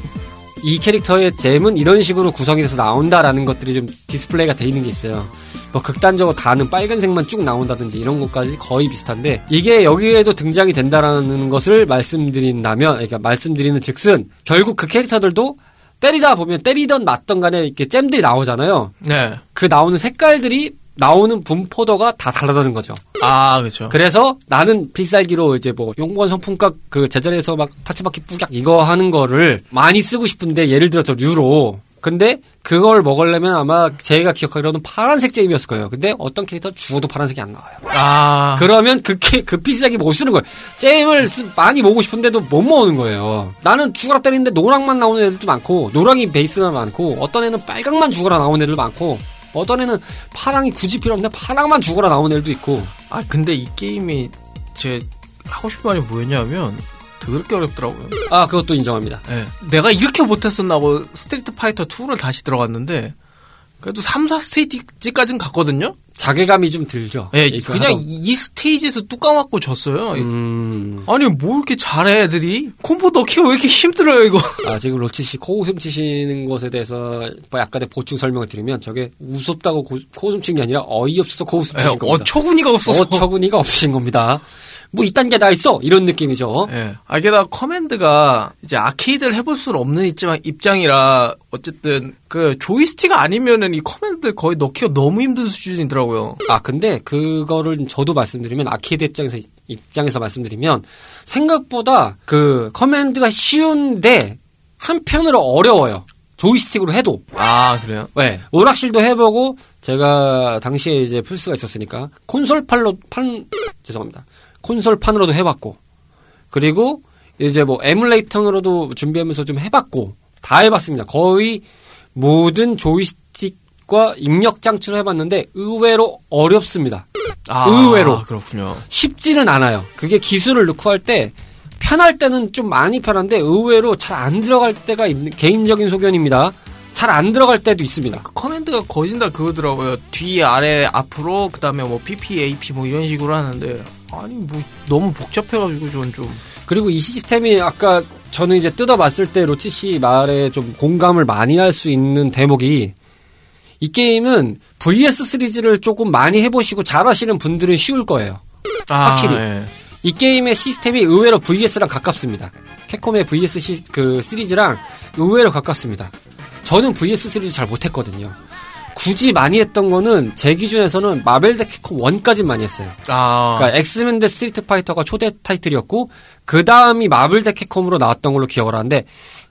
Speaker 1: 이 캐릭터의 gem은 이런 식으로 구성이 돼서 나온다라는 것들이 좀 디스플레이가 돼 있는 게 있어요. 뭐 극단적으로 다는 빨간색만 쭉 나온다든지 이런 것까지 거의 비슷한데 이게 여기에도 등장이 된다라는 것을 말씀드린다면 그러니까 말씀드리는 즉슨 결국 그 캐릭터들도 때리다 보면 때리던 맞던 간에 이렇게 잼들이 나오잖아요.
Speaker 2: 네.
Speaker 1: 그 나오는 색깔들이 나오는 분포도가 다 다르다는 거죠.
Speaker 2: 아, 그렇죠.
Speaker 1: 그래서 나는 필살기로 이제 뭐 용권 선풍각 그 제자리에서 막 타치바퀴 뿌약 이거 하는 거를 많이 쓰고 싶은데 예를 들어서 류로 근데 그걸 먹으려면 아마 제가 기억하기로는 파란색 잼이었을 거예요. 근데 어떤 캐릭터 죽어도 파란색이 안 나와요.
Speaker 2: 아,
Speaker 1: 그러면 그, 캐- 그 필살기 못 쓰는 거예요. gem을 쓰- 많이 먹고 싶은데도 못 먹는 거예요. 나는 죽어라 때리는데 노랑만 나오는 애들도 많고, 노랑이 베이스가 많고, 어떤 애는 빨강만 죽어라 나오는 애들도 많고, 어떤 애는 파랑이 굳이 필요 없는데 파랑만 죽어라 나오는 애들도 있고,
Speaker 2: 아 근데 이 게임이 제 하고 싶은 말이 뭐였냐면 더럽게 어렵더라고요.
Speaker 1: 아, 그것도 인정합니다.
Speaker 2: 예. 내가 이렇게 못했었나 하고 스트리트 파이터 2를 다시 들어갔는데 그래도 3, 4 스테이지까지는 갔거든요.
Speaker 1: 자괴감이 좀 들죠.
Speaker 2: 예,
Speaker 1: 이거
Speaker 2: 그냥
Speaker 1: 하다-
Speaker 2: 이 스테이지에서 뚜들겨 맞고 졌어요.
Speaker 1: 음,
Speaker 2: 아니 뭐 이렇게 잘해 애들이 콤보 넣기가 왜 이렇게 힘들어요 이거
Speaker 1: 아, 지금 로치 씨 코웃음 치시는 것에 대해서 뭐 약간의 보충 설명을 드리면 저게 우습다고 고- 코웃음 친 게 아니라 어이없어서 코웃음 치신 겁니다.
Speaker 2: 어처구니가 없어서
Speaker 1: 어처구니가 없으신 겁니다. 뭐 이딴 게 다 있어 이런 느낌이죠.
Speaker 2: 예. 아, 게다가 command가 이제 아케이드를 해볼 수는 없는 입장, 입장이라 어쨌든 그 조이스틱 아니면은 이 command 거의 넣기가 너무 힘든 수준이더라고요.
Speaker 1: 아 근데 그거를 저도 말씀드리면 아케이드 입장에서 입장에서 말씀드리면 생각보다 그 커맨드가 쉬운데 한편으로 어려워요. 조이스틱으로 해도.
Speaker 2: 아, 그래요?
Speaker 1: 네. 오락실도 해보고 제가 당시에 이제 플스가 있었으니까 콘솔판로 판 죄송합니다. 콘솔판으로도 해봤고 그리고 이제 뭐 에뮬레이터로도 준비하면서 좀 해봤고 다 해봤습니다. 거의 모든 조이스틱과 입력 장치로 해봤는데 의외로 어렵습니다.
Speaker 2: 아,
Speaker 1: 의외로.
Speaker 2: 그렇군요.
Speaker 1: 쉽지는 않아요. 그게 기술을 넣고 할 때 편할 때는 좀 많이 편한데 의외로 잘 안 들어갈 때가 있는 개인적인 소견입니다. 잘 안 들어갈 때도 있습니다.
Speaker 2: 그 커맨드가 거진 다 그거더라고요. 뒤, 아래, 앞으로, 그 다음에 뭐 PP, AP 뭐 이런 식으로 하는데, 아니, 뭐, 너무 복잡해가지고 저는 좀.
Speaker 1: 그리고 이 시스템이 아까 저는 이제 뜯어봤을 때 로치 씨 말에 좀 공감을 많이 할 수 있는 대목이 이 게임은 VS 시리즈를 조금 많이 해보시고 잘하시는 분들은 쉬울 거예요.
Speaker 2: 아,
Speaker 1: 확실히.
Speaker 2: 예.
Speaker 1: 이 게임의 시스템이 의외로 VS랑 가깝습니다. 캡콤의 VS 시, 그 시리즈랑 의외로 가깝습니다. 저는 VS 시리즈 잘 못했거든요. 굳이 많이 했던 거는 제 기준에서는 마벨 대 캡콤 1까지 많이 했어요.
Speaker 2: 아,
Speaker 1: 그러니까 엑스맨 대 스트리트 파이터가 초대 타이틀이었고 그 다음이 마블 대 캡콤으로 나왔던 걸로 기억을 하는데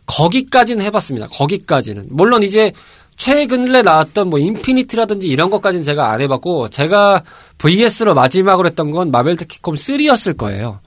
Speaker 1: 거기까지는 해봤습니다. 거기까지는 물론 이제 최근에 나왔던 뭐 인피니트라든지 이런 것까지는 제가 안 해봤고 제가 VS로 마지막으로 했던 건 마벨 대 캡콤 3였을 거예요.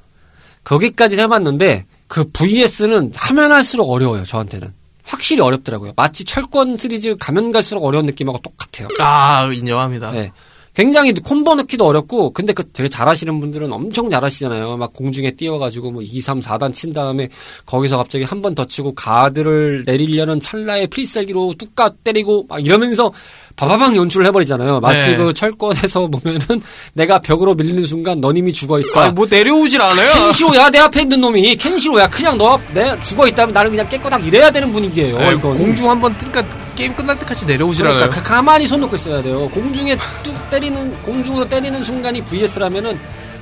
Speaker 1: 거기까지 해봤는데 그 VS는 하면 할수록 어려워요. 저한테는 확실히 어렵더라고요. 마치 철권 시리즈 가면 갈수록 어려운 느낌하고 똑같아요.
Speaker 2: 아, 인정합니다.
Speaker 1: 네. 굉장히 콤보 넣기도 어렵고, 근데 그 되게 잘하시는 분들은 엄청 잘하시잖아요. 막 공중에 띄워가지고 뭐 2, 3, 4단 친 다음에 거기서 갑자기 한 번 더 치고 가드를 내리려는 찰나에 필살기로 뚝까 때리고 막 이러면서 바바방 연출을 해버리잖아요. 마치
Speaker 2: 네.
Speaker 1: 그 철권에서 보면은 내가 벽으로 밀리는 순간 너님이 죽어 있다.
Speaker 2: 뭐 내려오질 않아요.
Speaker 1: 켄시로야 내 앞에 있는 놈이 켄시로야 그냥 너 내 죽어 있다면 나는 그냥 깨끗하게 이래야 되는 분위기예요.
Speaker 2: 네,
Speaker 1: 이거는.
Speaker 2: 공중 한번 뜨니까 게임 끝날 때까지 내려오질
Speaker 1: 그러니까. 가- 가만히 손 놓고 있어야 돼요. 공중에 뚝 때리는 공중으로 때리는 순간이 VS라면은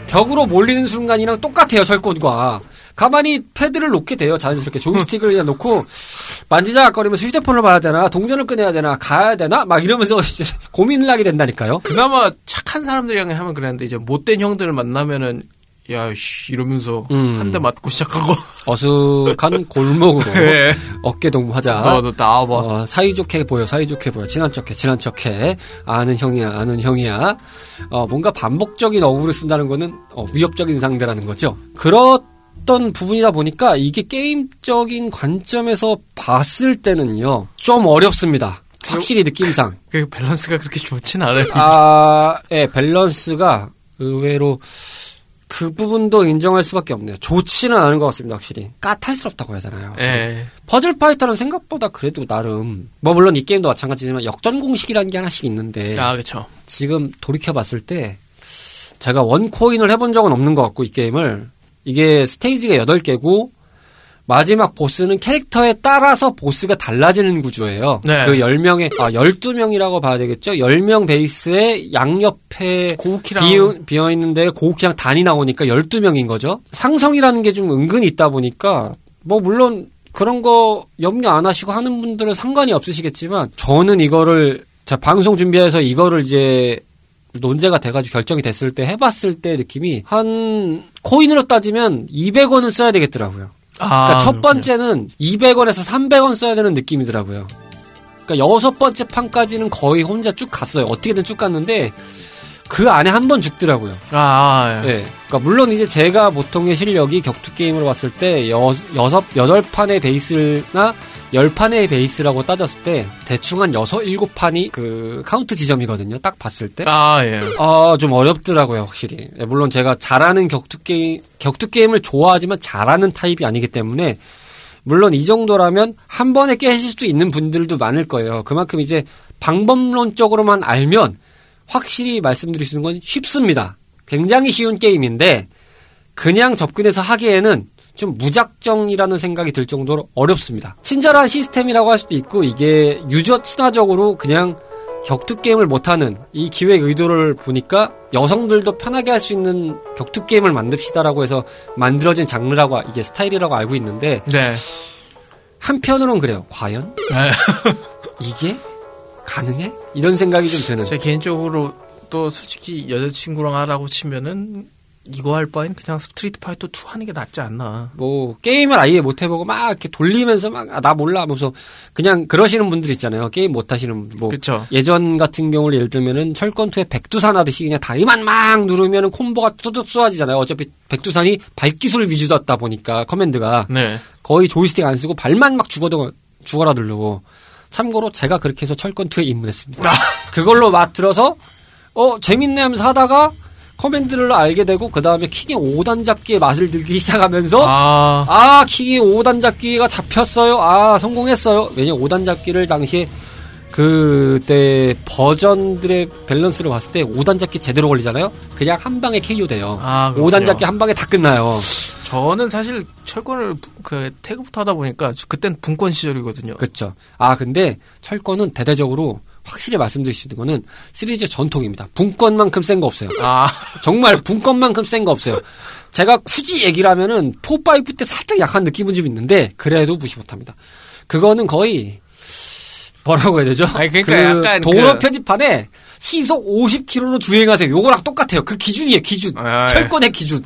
Speaker 1: 벽으로 몰리는 순간이랑 똑같아요. 철권과 가만히 패드를 놓게 돼요. 자연스럽게 조이스틱을 그냥 놓고 만지작거리면서 휴대폰을 봐야 되나 동전을 꺼내야 되나 가야 되나 막 이러면서 이제 고민을 하게 된다니까요.
Speaker 2: 그나마 착한 사람들이랑 하면 그랬는데 이제 못된 형들을 만나면은 야 씨 이러면서
Speaker 1: 음.
Speaker 2: 한대 맞고 시작하고
Speaker 1: 어숙한 골목으로
Speaker 2: 네.
Speaker 1: 어깨 동무하자.
Speaker 2: 너너 나와봐
Speaker 1: 어, 사이좋게 보여, 사이좋게 보여, 친한 척해, 친한 척해, 아는 형이야, 아는 형이야. 어, 뭔가 반복적인 어구를 쓴다는 거는 어, 위협적인 상대라는 거죠. 그렇던 부분이다 보니까 이게 게임적인 관점에서 봤을 때는요, 좀 어렵습니다. 확실히 느낌상.
Speaker 2: 그 밸런스가 그렇게 좋진 않아요
Speaker 1: 아, 예, 밸런스가 의외로 그 부분도 인정할 수밖에 없네요. 좋지는 않은 것 같습니다, 확실히. 까탈스럽다고 하잖아요.
Speaker 2: 예.
Speaker 1: 퍼즐 파이터는 생각보다 그래도 나름 뭐 물론 이 게임도 마찬가지지만 역전 공식이라는 게 하나씩 있는데
Speaker 2: 아 그쵸
Speaker 1: 지금 돌이켜 봤을 때 제가 원 코인을 해본 적은 없는 것 같고 이 게임을 이게 스테이지가 8개고 마지막 보스는 캐릭터에 따라서 보스가 달라지는 구조예요.
Speaker 2: 네.
Speaker 1: 그 10명의 아 12명이라고 봐야 되겠죠. 10명 베이스에 양옆에
Speaker 2: 고우키랑
Speaker 1: 비어, 있는데 고우키랑 단이 나오니까 12명인 거죠. 상성이라는 게 좀 은근히 있다 보니까 뭐 물론 그런 거 염려 안 하시고 하는 분들은 상관이 없으시겠지만 저는 이거를 자 방송 준비해서 이거를 이제 논제가 돼가지고 결정이 됐을 때 해봤을 때 느낌이 한 코인으로 따지면 200원은 써야 되겠더라고요.
Speaker 2: 아,
Speaker 1: 그러니까 첫. 번째는 200원에서 300원 써야 되는 느낌이더라고요. 그러니까 여섯 번째 판까지는 거의 혼자 쭉 갔어요. 어떻게든 쭉 갔는데 그 안에 한 번 죽더라고요.
Speaker 2: 아, 아, 예.
Speaker 1: 예. 그러니까 물론 이제 제가 보통의 실력이 격투 게임으로 봤을 때 여, 여섯 여덟 판의 베이스나 열 판의 베이스라고 따졌을 때 대충 한 여섯 일곱 판이 그 카운트 지점이거든요. 딱 봤을 때.
Speaker 2: 아, 예.
Speaker 1: 아, 좀 어렵더라고요, 확실히. 예, 물론 제가 잘하는 격투 게임, 격투 게임을 좋아하지만 잘하는 타입이 아니기 때문에, 물론 이 정도라면 한 번에 깨실 수 있는 분들도 많을 거예요. 그만큼 이제 방법론적으로만 알면 확실히 말씀드릴 수 있는 건 쉽습니다. 굉장히 쉬운 게임인데, 그냥 접근해서 하기에는 좀 무작정이라는 생각이 들 정도로 어렵습니다. 친절한 시스템이라고 할 수도 있고, 이게 유저 친화적으로 그냥 격투 게임을 못하는 이 기획 의도를 보니까 여성들도 편하게 할 수 있는 격투 게임을 만듭시다라고 해서 만들어진 장르라고 이게 스타일이라고 알고 있는데
Speaker 2: 네.
Speaker 1: 한편으로는 그래요. 과연
Speaker 2: 네.
Speaker 1: 이게 가능해? 이런 생각이 좀 드는.
Speaker 2: 제 개인적으로 또 솔직히 여자친구랑 하라고 치면은 이거 할 바엔 그냥 스트리트 파이터 2 하는 게 낫지 않나.
Speaker 1: 뭐 게임을 아예 못 해보고 막 이렇게 돌리면서 막 나 몰라 하면서 그냥 그러시는 분들 있잖아요. 게임 못 하시는 뭐
Speaker 2: 그쵸.
Speaker 1: 예전 같은 경우를 예를 들면은 철권 two에 백두산 하듯이 그냥 다리만 막 누르면은 콤보가 뚜둑 쏘아지잖아요. 어차피 백두산이 발기술 위주다 보니까 command가
Speaker 2: 네.
Speaker 1: 거의 조이스틱 안 쓰고 발만 막 죽어도 죽어라 누르고 참고로 제가 그렇게 해서 철권 two에 입문했습니다. 그걸로 막 들어서 어 재밌네 하면서 하다가 커맨드를 알게 되고 그 다음에 킹의 5단 잡기의 맛을 들기 시작하면서
Speaker 2: 아,
Speaker 1: 아, 킹의 5단 잡기가 잡혔어요. 아, 성공했어요. 왜냐면 5단 잡기를 당시에 그때 버전들의 밸런스를 봤을 때 5단 잡기 제대로 걸리잖아요. 그냥 한 방에 KO 돼요.
Speaker 2: 아,
Speaker 1: 5단
Speaker 2: 그렇군요.
Speaker 1: 잡기 한 방에 다 끝나요.
Speaker 2: 저는 사실 철권을 부- 그 태그부터 하다 보니까 그땐 분권 시절이거든요.
Speaker 1: 그렇죠. 아, 근데 철권은 대대적으로 확실히 말씀드릴 수 있는 거는 시리즈 전통입니다. 분권만큼 센 거 없어요.
Speaker 2: 아,
Speaker 1: 정말 분권만큼 센 거 없어요. 제가 굳이 얘기를 하면은 4, 5때 살짝 약한 느낌은 좀 있는데 그래도 무시 못합니다. 그거는 거의 뭐라고 해야 되죠?
Speaker 2: 아니, 그러니까 약간
Speaker 1: 도로
Speaker 2: 그-
Speaker 1: 표지판에 시속 50km로 주행하세요. 요거랑 똑같아요. 그 기준이에요. 기준.
Speaker 2: 아, 예.
Speaker 1: 철권의 기준.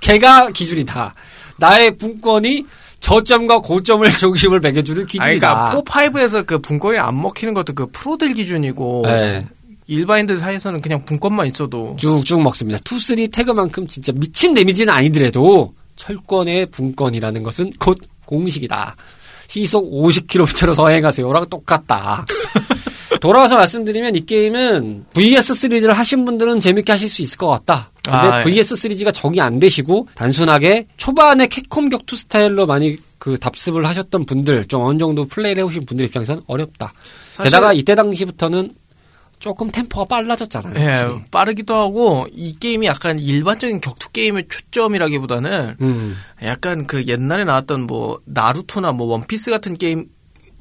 Speaker 1: 걔가 기준이다. 나의 붕권이 저점과 고점을 중심을 매겨주는 기준이다.
Speaker 2: 그러니까 4, 5에서 그 붕권이 안 먹히는 것도 그 프로들 기준이고
Speaker 1: 네.
Speaker 2: 일반인들 사이에서는 그냥 붕권만 있어도
Speaker 1: 쭉쭉 먹습니다. two, three tag만큼 진짜 미친 데미지는 아니더라도 철권의 붕권이라는 것은 곧 공식이다. 시속 50km로 서행하세요랑 똑같다. 돌아와서 말씀드리면 이 게임은 VS 시리즈를 하신 분들은 재밌게 하실 수 있을 것 같다. 근데
Speaker 2: 아, 예.
Speaker 1: VS 시리즈가 적응이 안 되시고 단순하게 초반에 캡콤 격투 스타일로 많이 그 답습을 하셨던 분들 좀 어느 정도 플레이를 해오신 분들 입장에서는 어렵다. 게다가 이때 당시부터는 조금 템포가 빨라졌잖아요.
Speaker 2: 예,
Speaker 1: 확실히.
Speaker 2: 빠르기도 하고 이 게임이 약간 일반적인 격투 게임의 초점이라기보다는
Speaker 1: 음.
Speaker 2: 약간 그 옛날에 나왔던 뭐 나루토나 뭐 원피스 같은 게임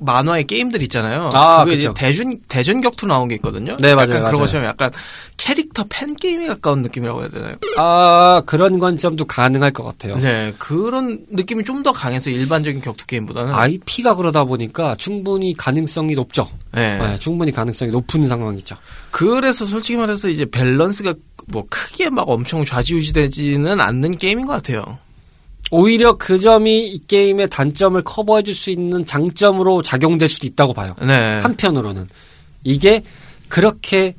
Speaker 2: 만화의 게임들 있잖아요.
Speaker 1: 아,
Speaker 2: 그게 이제. 대전 대전 격투 나온 게 있거든요.
Speaker 1: 네, 맞아요,
Speaker 2: 약간 그런
Speaker 1: 맞아요.
Speaker 2: 것처럼 약간 캐릭터 팬 게임에 가까운 느낌이라고 해야 되나요?
Speaker 1: 아, 그런 관점도 가능할 것 같아요.
Speaker 2: 네, 그런 느낌이 좀 더 강해서 일반적인 격투 게임보다는
Speaker 1: IP가 그러다 보니까 충분히 가능성이 높죠.
Speaker 2: 네.
Speaker 1: 네, 충분히 가능성이 높은 상황이죠.
Speaker 2: 그래서 솔직히 말해서 이제 밸런스가 뭐 크게 막 엄청 좌지우지되지는 않는 게임인 것 같아요.
Speaker 1: 오히려 그 점이 이 게임의 단점을 커버해줄 수 있는 장점으로 작용될 수도 있다고 봐요.
Speaker 2: 네.
Speaker 1: 한편으로는. 이게 그렇게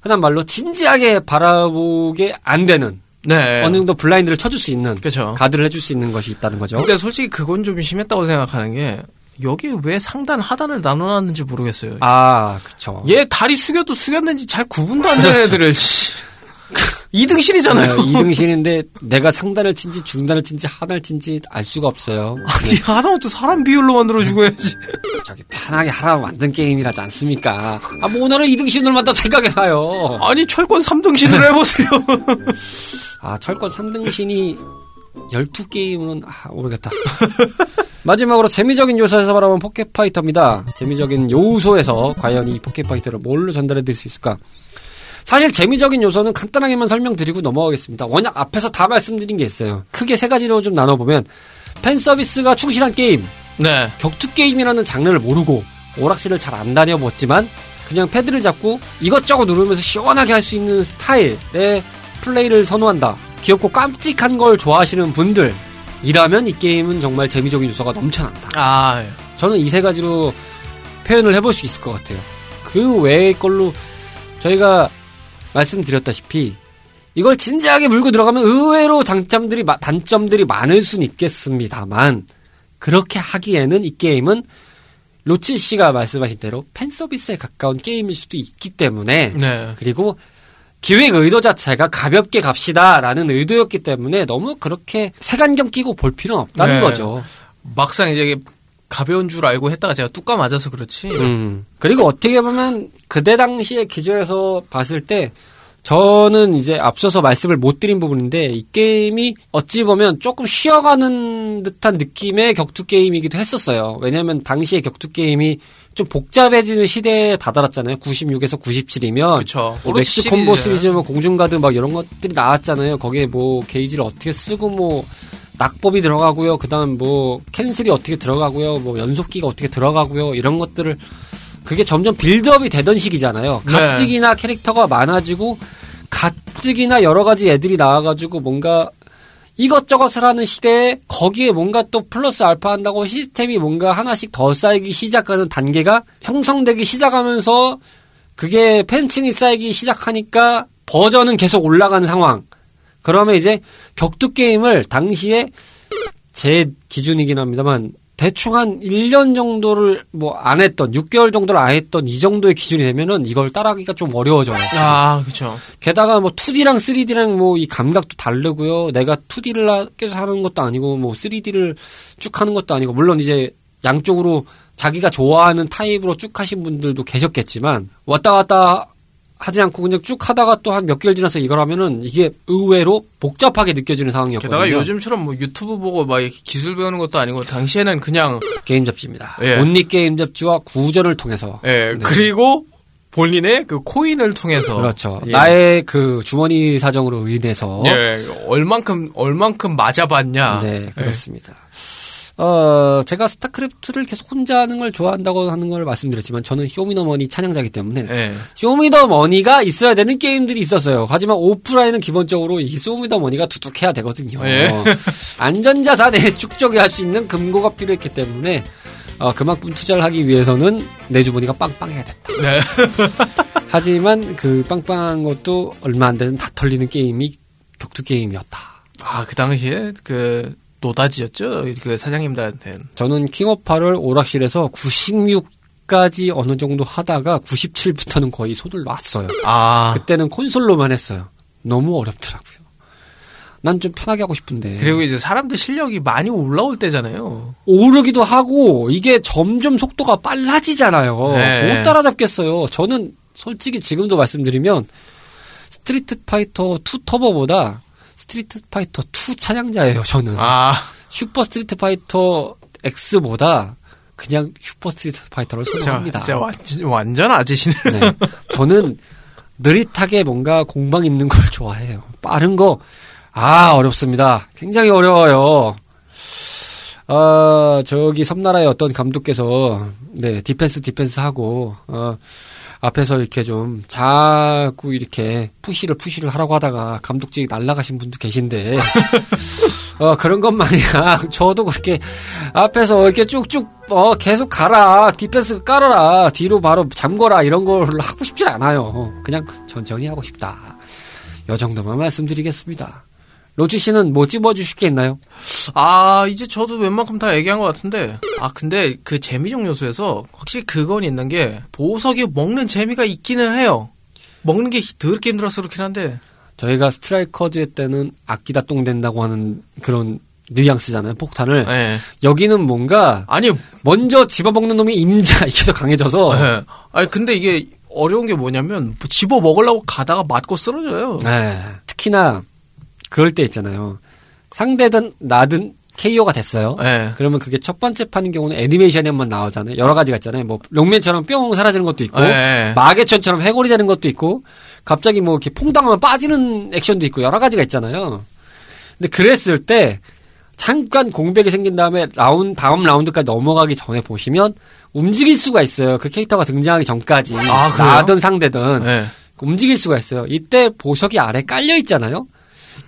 Speaker 1: 흔한 말로 진지하게 바라보게 안 되는
Speaker 2: 네.
Speaker 1: 어느 정도 블라인드를 쳐줄 수 있는
Speaker 2: 그렇죠.
Speaker 1: 가드를 해줄 수 있는 것이 있다는 거죠.
Speaker 2: 근데 솔직히 그건 좀 심했다고 생각하는 게 여기 왜 상단 하단을 나눠놨는지 모르겠어요.
Speaker 1: 아, 그쵸.
Speaker 2: 얘 다리 숙여도 숙였는지 잘 구분도 안 되는 애들을 씨. 2등신이잖아요.
Speaker 1: 네, 2등신인데 내가 상단을 친지 중단을 친지 하단을 친지 알 수가 없어요.
Speaker 2: 아니 하다못해 사람 비율로 만들어 주고야지.
Speaker 1: 저기 편하게 하라고 만든 게임이라지 않습니까? 아, 뭐 오늘은 2등신을 만다 생각해봐요.
Speaker 2: 아니 철권 3등신으로 해보세요.
Speaker 1: 아, 철권 3등신이 12게임은, 아, 모르겠다. 마지막으로 재미적인 요소에서 바라본 포켓파이터입니다. 재미적인 요소에서 과연 이 포켓파이터를 뭘로 전달해 드릴 수 있을까? 사실 재미적인 요소는 간단하게만 설명드리고 넘어가겠습니다. 워낙 앞에서 다 말씀드린 게 있어요. 크게 세 가지로 좀 나눠보면, 팬 서비스가 충실한 게임,
Speaker 2: 네.
Speaker 1: 격투 게임이라는 장르를 모르고 오락실을 잘 안 다녀봤지만 그냥 패드를 잡고 이것저것 누르면서 시원하게 할 수 있는 스타일의 플레이를 선호한다. 귀엽고 깜찍한 걸 좋아하시는 분들이라면 이 게임은 정말 재미적인 요소가 넘쳐난다.
Speaker 2: 아,
Speaker 1: 저는 이 세 가지로 표현을 해볼 수 있을 것 같아요. 그 외의 걸로 저희가 말씀드렸다시피 이걸 진지하게 물고 들어가면 의외로 장점들이 마- 단점들이 많을 수는 있겠습니다만 그렇게 하기에는 이 게임은 로치 씨가 말씀하신 대로 팬 서비스에 가까운 게임일 수도 있기 때문에
Speaker 2: 네.
Speaker 1: 그리고 기획 의도 자체가 가볍게 갑시다라는 의도였기 때문에 너무 그렇게 색안경 끼고 볼 필요는 없다는
Speaker 2: 네.
Speaker 1: 거죠.
Speaker 2: 막상 이제 가벼운 줄 알고 했다가 제가 뚜까 맞아서 그렇지.
Speaker 1: 음. 그리고 어떻게 보면 그때 당시의 기조에서 봤을 때 저는 이제 앞서서 말씀을 못 드린 부분인데 이 게임이 어찌 보면 조금 쉬어가는 듯한 느낌의 격투 게임이기도 했었어요. 왜냐하면 당시의 격투 게임이 좀 복잡해지는 시대에 다다랐잖아요. 96에서 97이면
Speaker 2: 그쵸.
Speaker 1: 뭐 max combo.
Speaker 2: 시리즈,
Speaker 1: 뭐 공중가드 막 이런 것들이 나왔잖아요. 거기에 뭐 게이지를 어떻게 쓰고 뭐 낙법이 들어가고요. 그다음 뭐 cancel이 어떻게 들어가고요. 뭐 연속기가 어떻게 들어가고요. 이런 것들을 그게 점점 build-up이 되던 시기잖아요.
Speaker 2: 네.
Speaker 1: 가뜩이나 캐릭터가 많아지고 가뜩이나 여러 가지 애들이 나와가지고 뭔가 이것저것을 하는 시대에 거기에 뭔가 또 플러스 알파 한다고 시스템이 뭔가 하나씩 더 쌓이기 시작하는 단계가 형성되기 시작하면서 그게 팬층이 쌓이기 시작하니까 버전은 계속 올라가는 상황. 그러면 이제 격투 게임을 당시에 제 기준이긴 합니다만 대충 한 1년 정도를 뭐 안 했던 6개월 정도를 안 했던 이 정도의 기준이 되면은 이걸 따라하기가 좀 어려워져요.
Speaker 2: 아, 그쵸.
Speaker 1: 게다가 뭐 2D랑 3D랑 뭐 이 감각도 다르고요. 내가 2D를 계속 하는 것도 아니고 뭐 3D를 쭉 하는 것도 아니고 물론 이제 양쪽으로 자기가 좋아하는 타입으로 쭉 하신 분들도 계셨겠지만 왔다 갔다 하지 않고 그냥 쭉 하다가 또 한 몇 개월 지나서 이걸 하면은 이게 의외로 복잡하게 느껴지는 상황이었거든요.
Speaker 2: 게다가 요즘처럼 뭐 유튜브 보고 막 이렇게 기술 배우는 것도 아니고 당시에는 그냥
Speaker 1: 게임 잡지입니다.
Speaker 2: 예.
Speaker 1: only 게임 잡지와 구전을 통해서
Speaker 2: 예,
Speaker 1: 네.
Speaker 2: 그리고 본인의 그 코인을 통해서
Speaker 1: 그렇죠.
Speaker 2: 예.
Speaker 1: 나의 그 주머니 사정으로 인해서
Speaker 2: 예, 얼만큼 얼만큼 맞아봤냐.
Speaker 1: 네, 그렇습니다. 어, 제가 스타크래프트를 계속 혼자 하는 걸 좋아한다고 하는 걸 말씀드렸지만 저는 show me the money 찬양자기 때문에
Speaker 2: 예.
Speaker 1: 쇼미더머니가 있어야 되는 게임들이 있었어요. 하지만 오프라인은 기본적으로 이 쇼미더머니가 두둑해야 되거든요.
Speaker 2: 예.
Speaker 1: 안전자산에 축적이 할 수 있는 금고가 필요했기 때문에 어, 그만큼 투자를 하기 위해서는 내 주머니가 빵빵해야 됐다.
Speaker 2: 네.
Speaker 1: 하지만 그 빵빵한 것도 얼마 안 되는 다 털리는 게임이 격투 게임이었다.
Speaker 2: 아, 그 당시에 그 노다지였죠. 그 사장님들한테는.
Speaker 1: 저는 킹오파를 오락실에서 96까지 어느 정도 하다가 97부터는 거의 손을 놨어요.
Speaker 2: 아.
Speaker 1: 그때는 콘솔로만 했어요. 너무 어렵더라고요. 난 좀 편하게 하고 싶은데.
Speaker 2: 그리고 이제 사람들 실력이 많이 올라올 때잖아요.
Speaker 1: 오르기도 하고 이게 점점 속도가 빨라지잖아요.
Speaker 2: 네.
Speaker 1: 못 따라잡겠어요. 저는 솔직히 지금도 말씀드리면 스트리트 파이터 2 터보보다 스트리트 파이터 2 찬양자예요. 저는
Speaker 2: 아.
Speaker 1: 슈퍼 스트리트 파이터 X보다 그냥 슈퍼 스트리트 파이터를 선호합니다.
Speaker 2: 진짜 완전, 완전 아재시네.
Speaker 1: 네. 저는 느릿하게 뭔가 공방 있는 걸 좋아해요. 빠른 거, 아, 어렵습니다. 굉장히 어려워요. 어, 저기 섬나라의 어떤 감독께서, 네, 디펜스 디펜스 하고, 어, 앞에서 이렇게 좀 자꾸 이렇게 push를 push를 하라고 하다가 감독직이 날라가신 분도 계신데, 어, 그런 것 마냥 저도 그렇게 앞에서 이렇게 쭉쭉, 어, 계속 가라. 디펜스 깔아라. 뒤로 바로 잠궈라. 이런 걸 하고 싶지 않아요. 그냥 천천히 하고 싶다. 요 정도만 말씀드리겠습니다. 로치 씨는 뭐 찝어주실 게 있나요?
Speaker 2: 아, 이제 저도 웬만큼 다 얘기한 것 같은데. 아, 근데 그 재미적 요소에서 확실히 그건 있는 게 보석이 먹는 재미가 있기는 해요. 먹는 게 더럽게 힘들어서 그렇긴 한데.
Speaker 1: 저희가 스트라이커즈 때는 아끼다 똥 된다고 하는 그런 뉘앙스잖아요. 폭탄을.
Speaker 2: 예.
Speaker 1: 여기는 뭔가
Speaker 2: 아니,
Speaker 1: 먼저 집어먹는 놈이 임자 이게 더 강해져서
Speaker 2: 예. 아니, 근데 이게 어려운 게 뭐냐면 집어 먹으려고 가다가 맞고 쓰러져요.
Speaker 1: 네. 특히나 그럴 때 있잖아요. 상대든 나든 KO가 됐어요.
Speaker 2: 예.
Speaker 1: 그러면 그게 첫 번째 판인 경우는 애니메이션에 한번 나오잖아요. 여러 가지가 있잖아요. 뭐 롱맨처럼 뿅 사라지는 것도 있고
Speaker 2: 예.
Speaker 1: 마개천처럼 해골이 되는 것도 있고 갑자기 뭐 이렇게 퐁당하면 빠지는 액션도 있고 여러 가지가 있잖아요. 근데 그랬을 때 잠깐 공백이 생긴 다음에 라운 다음 라운드까지 넘어가기 전에 보시면 움직일 수가 있어요. 그 캐릭터가 등장하기 전까지
Speaker 2: 아?
Speaker 1: 나든 상대든
Speaker 2: 네.
Speaker 1: 움직일 수가 있어요. 이때 보석이 아래 깔려 있잖아요.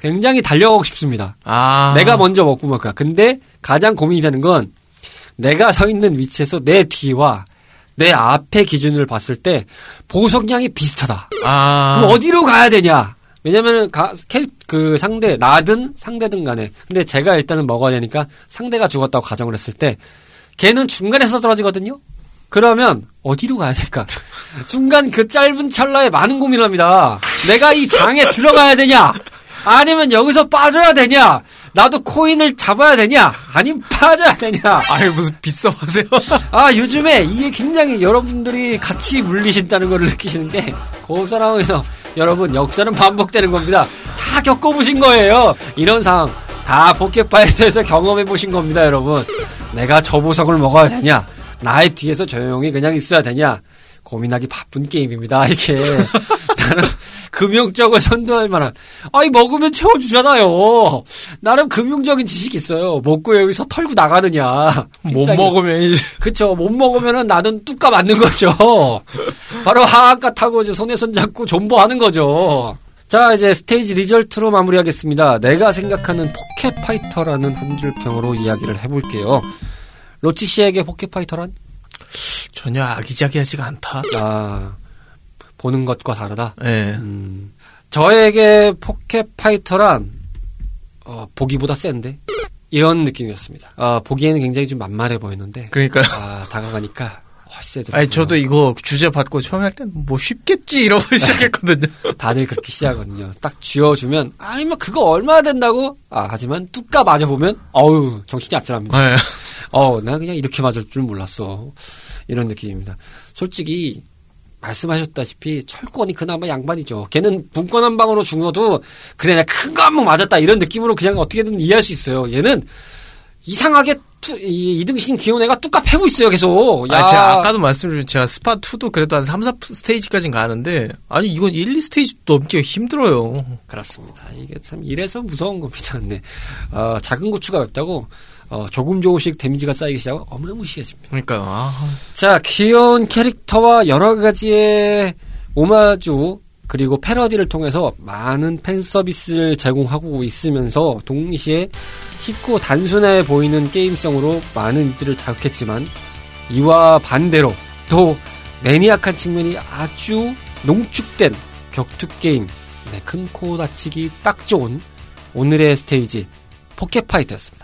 Speaker 1: 굉장히 달려가고 싶습니다.
Speaker 2: 아.
Speaker 1: 내가 먼저 먹고 말 거야. 근데 가장 고민이 되는 건 내가 서 있는 위치에서 내 뒤와 내 앞의 기준을 봤을 때 보석량이 비슷하다.
Speaker 2: 아.
Speaker 1: 그럼 어디로 가야 되냐? 왜냐면은 가, 캐, 그 상대 나든 상대든 간에 근데 제가 일단은 먹어야 되니까 상대가 죽었다고 가정을 했을 때 걔는 중간에서 떨어지거든요. 그러면 어디로 가야 될까? 순간 그 짧은 찰나에 많은 고민을 합니다. 내가 이 장에 들어가야 되냐? 아니면 여기서 빠져야 되냐? 나도 코인을 잡아야 되냐? 아니면 빠져야 되냐?
Speaker 2: 아니, 무슨 빗썸하세요?
Speaker 1: 아, 요즘에 이게 굉장히 여러분들이 같이 물리신다는 걸 느끼시는 게, 그 상황에서 여러분, 역사는 반복되는 겁니다. 다 겪어보신 거예요. 이런 상황. 다 포켓파이터에서 경험해보신 겁니다, 여러분. 내가 저 보석을 먹어야 되냐? 나의 뒤에서 조용히 그냥 있어야 되냐? 고민하기 바쁜 게임입니다, 이게. 나는 금융적으로 선도할 만한, 아니, 먹으면 채워주잖아요. 나름 금융적인 지식이 있어요. 먹고 여기서 털고 나가느냐.
Speaker 2: 못
Speaker 1: 비싸게.
Speaker 2: 먹으면 이제.
Speaker 1: 그쵸. 못 먹으면은 나는 뚜까 맞는 거죠. 바로 하한가 타고 이제 손에 손 잡고 존버하는 거죠. 자, 이제 stage result로 마무리하겠습니다. 내가 생각하는 포켓파이터라는 한 줄평으로 이야기를 해볼게요. 로치 씨에게 포켓파이터란?
Speaker 2: 전혀 아기자기하지가 않다.
Speaker 1: 아, 보는 것과 다르다.
Speaker 2: 예.
Speaker 1: 음, 저에게 포켓 파이터란, 어, 보기보다 센데? 이런 느낌이었습니다. 아, 보기에는 굉장히 좀 만만해 보였는데,
Speaker 2: 그러니까.
Speaker 1: 아, 다가가니까, 세더라고요.
Speaker 2: 아니, 저도 이거 주제 받고 처음에 할 땐 뭐 쉽겠지 이러고 시작했거든요.
Speaker 1: 다들 그렇게 시작하거든요. 딱 쥐어주면, 아니, 뭐, 그거 얼마나 된다고? 아, 하지만, 뚜까 맞아보면, 어우, 정신이 아찔합니다.
Speaker 2: 네.
Speaker 1: 어, 나 그냥 이렇게 맞을 줄 몰랐어. 이런 느낌입니다. 솔직히, 말씀하셨다시피, 철권이 그나마 양반이죠. 걔는 분권 한 방으로 죽어도, 그래, 내가 큰 거한방 맞았다. 이런 느낌으로 그냥 어떻게든 이해할 수 있어요. 얘는, 이상하게, 투, 이, 이등신 귀여운 애가 뚜까 패고 있어요, 계속. 야,
Speaker 2: 아, 제가 아까도 말씀드린 제가 스파 2도 그래도 한 3, 4 스테이지까지는 가는데 아니 이건 1, 2 스테이지 넘기가 힘들어요.
Speaker 1: 그렇습니다. 이게 참 이래서 무서운 겁니다. 네. 어, 작은 고추가 맵다고 어, 조금 조금씩 데미지가 쌓이기 시작하면 어마무시해집니다.
Speaker 2: 그러니까 아,
Speaker 1: 자, 귀여운 캐릭터와 여러 가지의 오마주 그리고 패러디를 통해서 많은 팬 서비스를 제공하고 있으면서 동시에 쉽고 단순해 보이는 게임성으로 많은 이들을 자극했지만 이와 반대로 또 매니악한 측면이 아주 농축된 격투 게임 네, 큰코 다치기 딱 좋은 오늘의 스테이지 포켓파이트였습니다.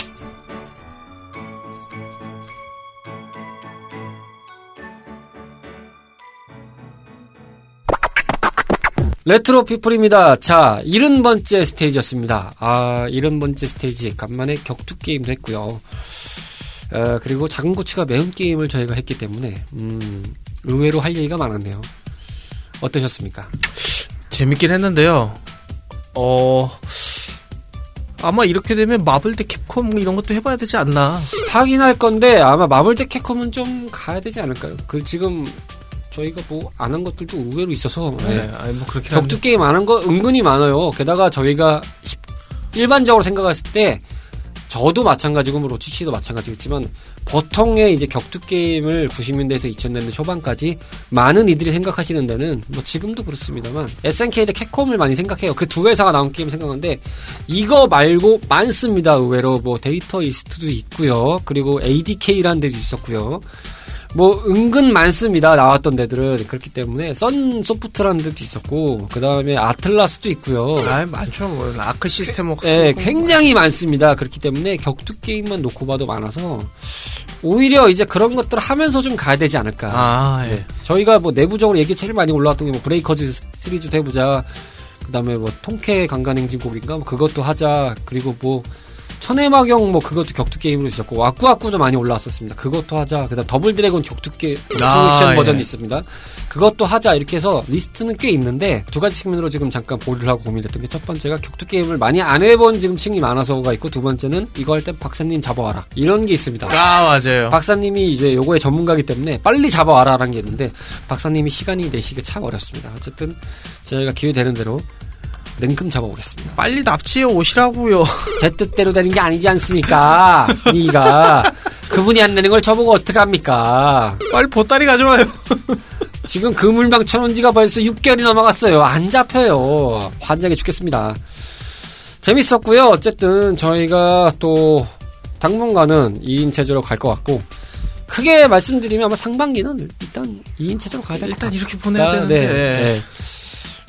Speaker 1: 레트로 피플입니다. 자, 70번째 스테이지였습니다. 아, 70번째 스테이지. 간만에 격투 게임도 했고요. 어, 그리고 작은 고추가 매운 게임을 저희가 했기 때문에, 음, 의외로 할 얘기가 많았네요. 어떠셨습니까?
Speaker 2: 재밌긴 했는데요. 어 아마 이렇게 되면 마블 대 캡콤 이런 것도 해봐야 되지 않나.
Speaker 1: 하긴 할 건데, 아마 마블 대 캡콤은 좀 가야 되지 않을까요? 그, 지금, 저희가 뭐, 안한 것들도 의외로 있어서,
Speaker 2: 네,
Speaker 1: 네.
Speaker 2: 아니 뭐 그렇게
Speaker 1: 격투 게임 안한거 은근히 많아요. 게다가 저희가 십- 일반적으로 생각했을 때 저도 마찬가지고 뭐 로치 씨도 마찬가지겠지만 보통의 이제 격투 게임을 90년대에서 2000년대 초반까지 많은 이들이 생각하시는 데는 뭐 지금도 그렇습니다만 SNK 대 캡콤을 많이 생각해요. 그 두 회사가 나온 게임 생각하는데 이거 말고 많습니다. 의외로 뭐 데이터 이스트도 있고요. 그리고 ADK라는 데도 있었고요. 뭐 은근 많습니다 나왔던 데들은 그렇기 때문에 썬 소프트라는 데도 있었고 그 다음에 아틀라스도 있고요.
Speaker 2: 아 많죠. 뭐 아크 시스템 웍스.
Speaker 1: 네, 굉장히 많습니다. 그렇기 때문에 격투 게임만 놓고 봐도 많아서 오히려 이제 그런 것들 을 하면서 좀 가야 되지 않을까.
Speaker 2: 아 예.
Speaker 1: 네. 저희가 뭐 내부적으로 얘기 제일 많이 올라왔던 게 뭐 브레이커즈 시리즈도 해보자. 그 다음에 뭐 통쾌 강간행진곡인가 뭐 그것도 하자. 그리고 뭐 천외마경 뭐 그것도 격투 게임으로 있었고 와꾸와꾸도 많이 올라왔었습니다. 그것도 하자. 그다음 더블 드래곤 격투 게 격투
Speaker 2: 아,
Speaker 1: 액션
Speaker 2: 예.
Speaker 1: 버전이 있습니다. 그것도 하자 이렇게 해서 리스트는 꽤 있는데 두 가지 측면으로 지금 잠깐 보류를 하고 고민했던 게 첫 번째가 격투 게임을 많이 안 해본 지금 층이 많아서가 있고 두 번째는 이거 할 때 박사님 잡아와라 이런 게 있습니다.
Speaker 2: 아 맞아요.
Speaker 1: 박사님이 이제 요거의 전문가기 때문에 빨리 잡아와라라는 게 있는데 박사님이 시간이 내시기 참 어렵습니다. 어쨌든 저희가 기회 되는 대로 냉큼 잡아오겠습니다.
Speaker 2: 빨리 납치해 오시라고요.
Speaker 1: 제 뜻대로 되는 게 아니지 않습니까? 이가 그분이 안 내는 걸 저보고 어떡합니까?
Speaker 2: 빨리 보따리 가져와요.
Speaker 1: 지금 그물망 쳐놓은 지가 벌써 6개월이 넘어갔어요. 안 잡혀요. 환장해 죽겠습니다. 재밌었고요. 어쨌든 저희가 또 당분간은 2인 체제로 갈 것 같고 크게 말씀드리면 아마 상반기는 일단 2인 체제로 가야 될것
Speaker 2: 일단
Speaker 1: 같아요.
Speaker 2: 이렇게 보내야 되는데.
Speaker 1: 네, 네.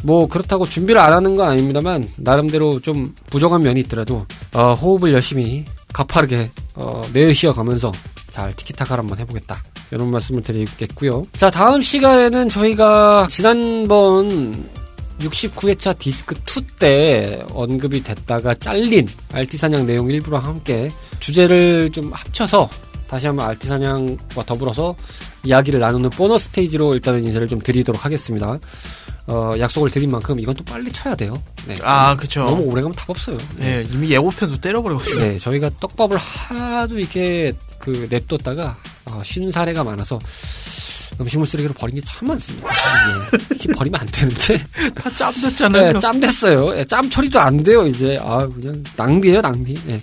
Speaker 1: 뭐 그렇다고 준비를 안 하는 건 아닙니다만 나름대로 좀 부족한 면이 있더라도 어, 호흡을 열심히 가파르게 어, 내쉬어 가면서 잘 티키타카를 한번 해보겠다 이런 말씀을 드리겠고요. 자 다음 시간에는 저희가 지난번 69회차 디스크 2 때 언급이 됐다가 잘린 알티 사냥 내용 일부랑 함께 주제를 좀 합쳐서 다시 한번 알티 사냥과 더불어서 이야기를 나누는 보너스 스테이지로 일단은 인사를 좀 드리도록 하겠습니다. 어, 약속을 드린 만큼 이건 또 빨리 쳐야 돼요. 네.
Speaker 2: 아 그쵸.
Speaker 1: 너무 오래 가면 답 없어요.
Speaker 2: 네 이미 예고편도 때려버려가지고.
Speaker 1: 네, 저희가 떡밥을 하도 이렇게 그 냅뒀다가 어, 쉰 사례가 많아서 음식물 쓰레기로 버린 게 참 많습니다. 예, 이렇게 버리면 안 되는데
Speaker 2: 다 짬 됐잖아요.
Speaker 1: 네, 짬 됐어요. 예, 짬 처리도 안 돼요 이제. 아 그냥 낭비예요 낭비. 예.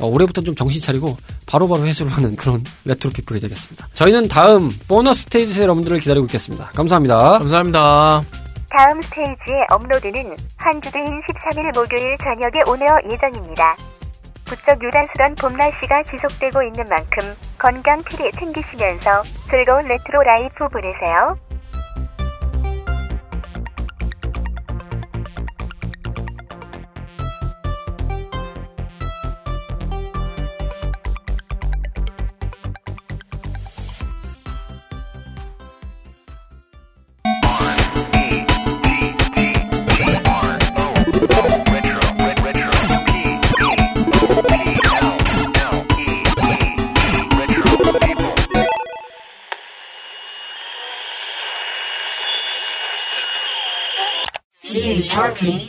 Speaker 1: 어, 올해부터 좀 정신 차리고 바로바로 회수를 하는 그런 레트로 피플이 되겠습니다. 저희는 다음 보너스 스테이지에서 여러분들을 기다리고 있겠습니다. 감사합니다.
Speaker 2: 감사합니다.
Speaker 5: 다음 스테이지의 업로드는 한 주 뒤인 13일 목요일 저녁에 오를 예정입니다. 부쩍 요란스런 봄 날씨가 지속되고 있는 만큼 건강 필히 챙기시면서 즐거운 retro life 보내세요.
Speaker 6: Okay.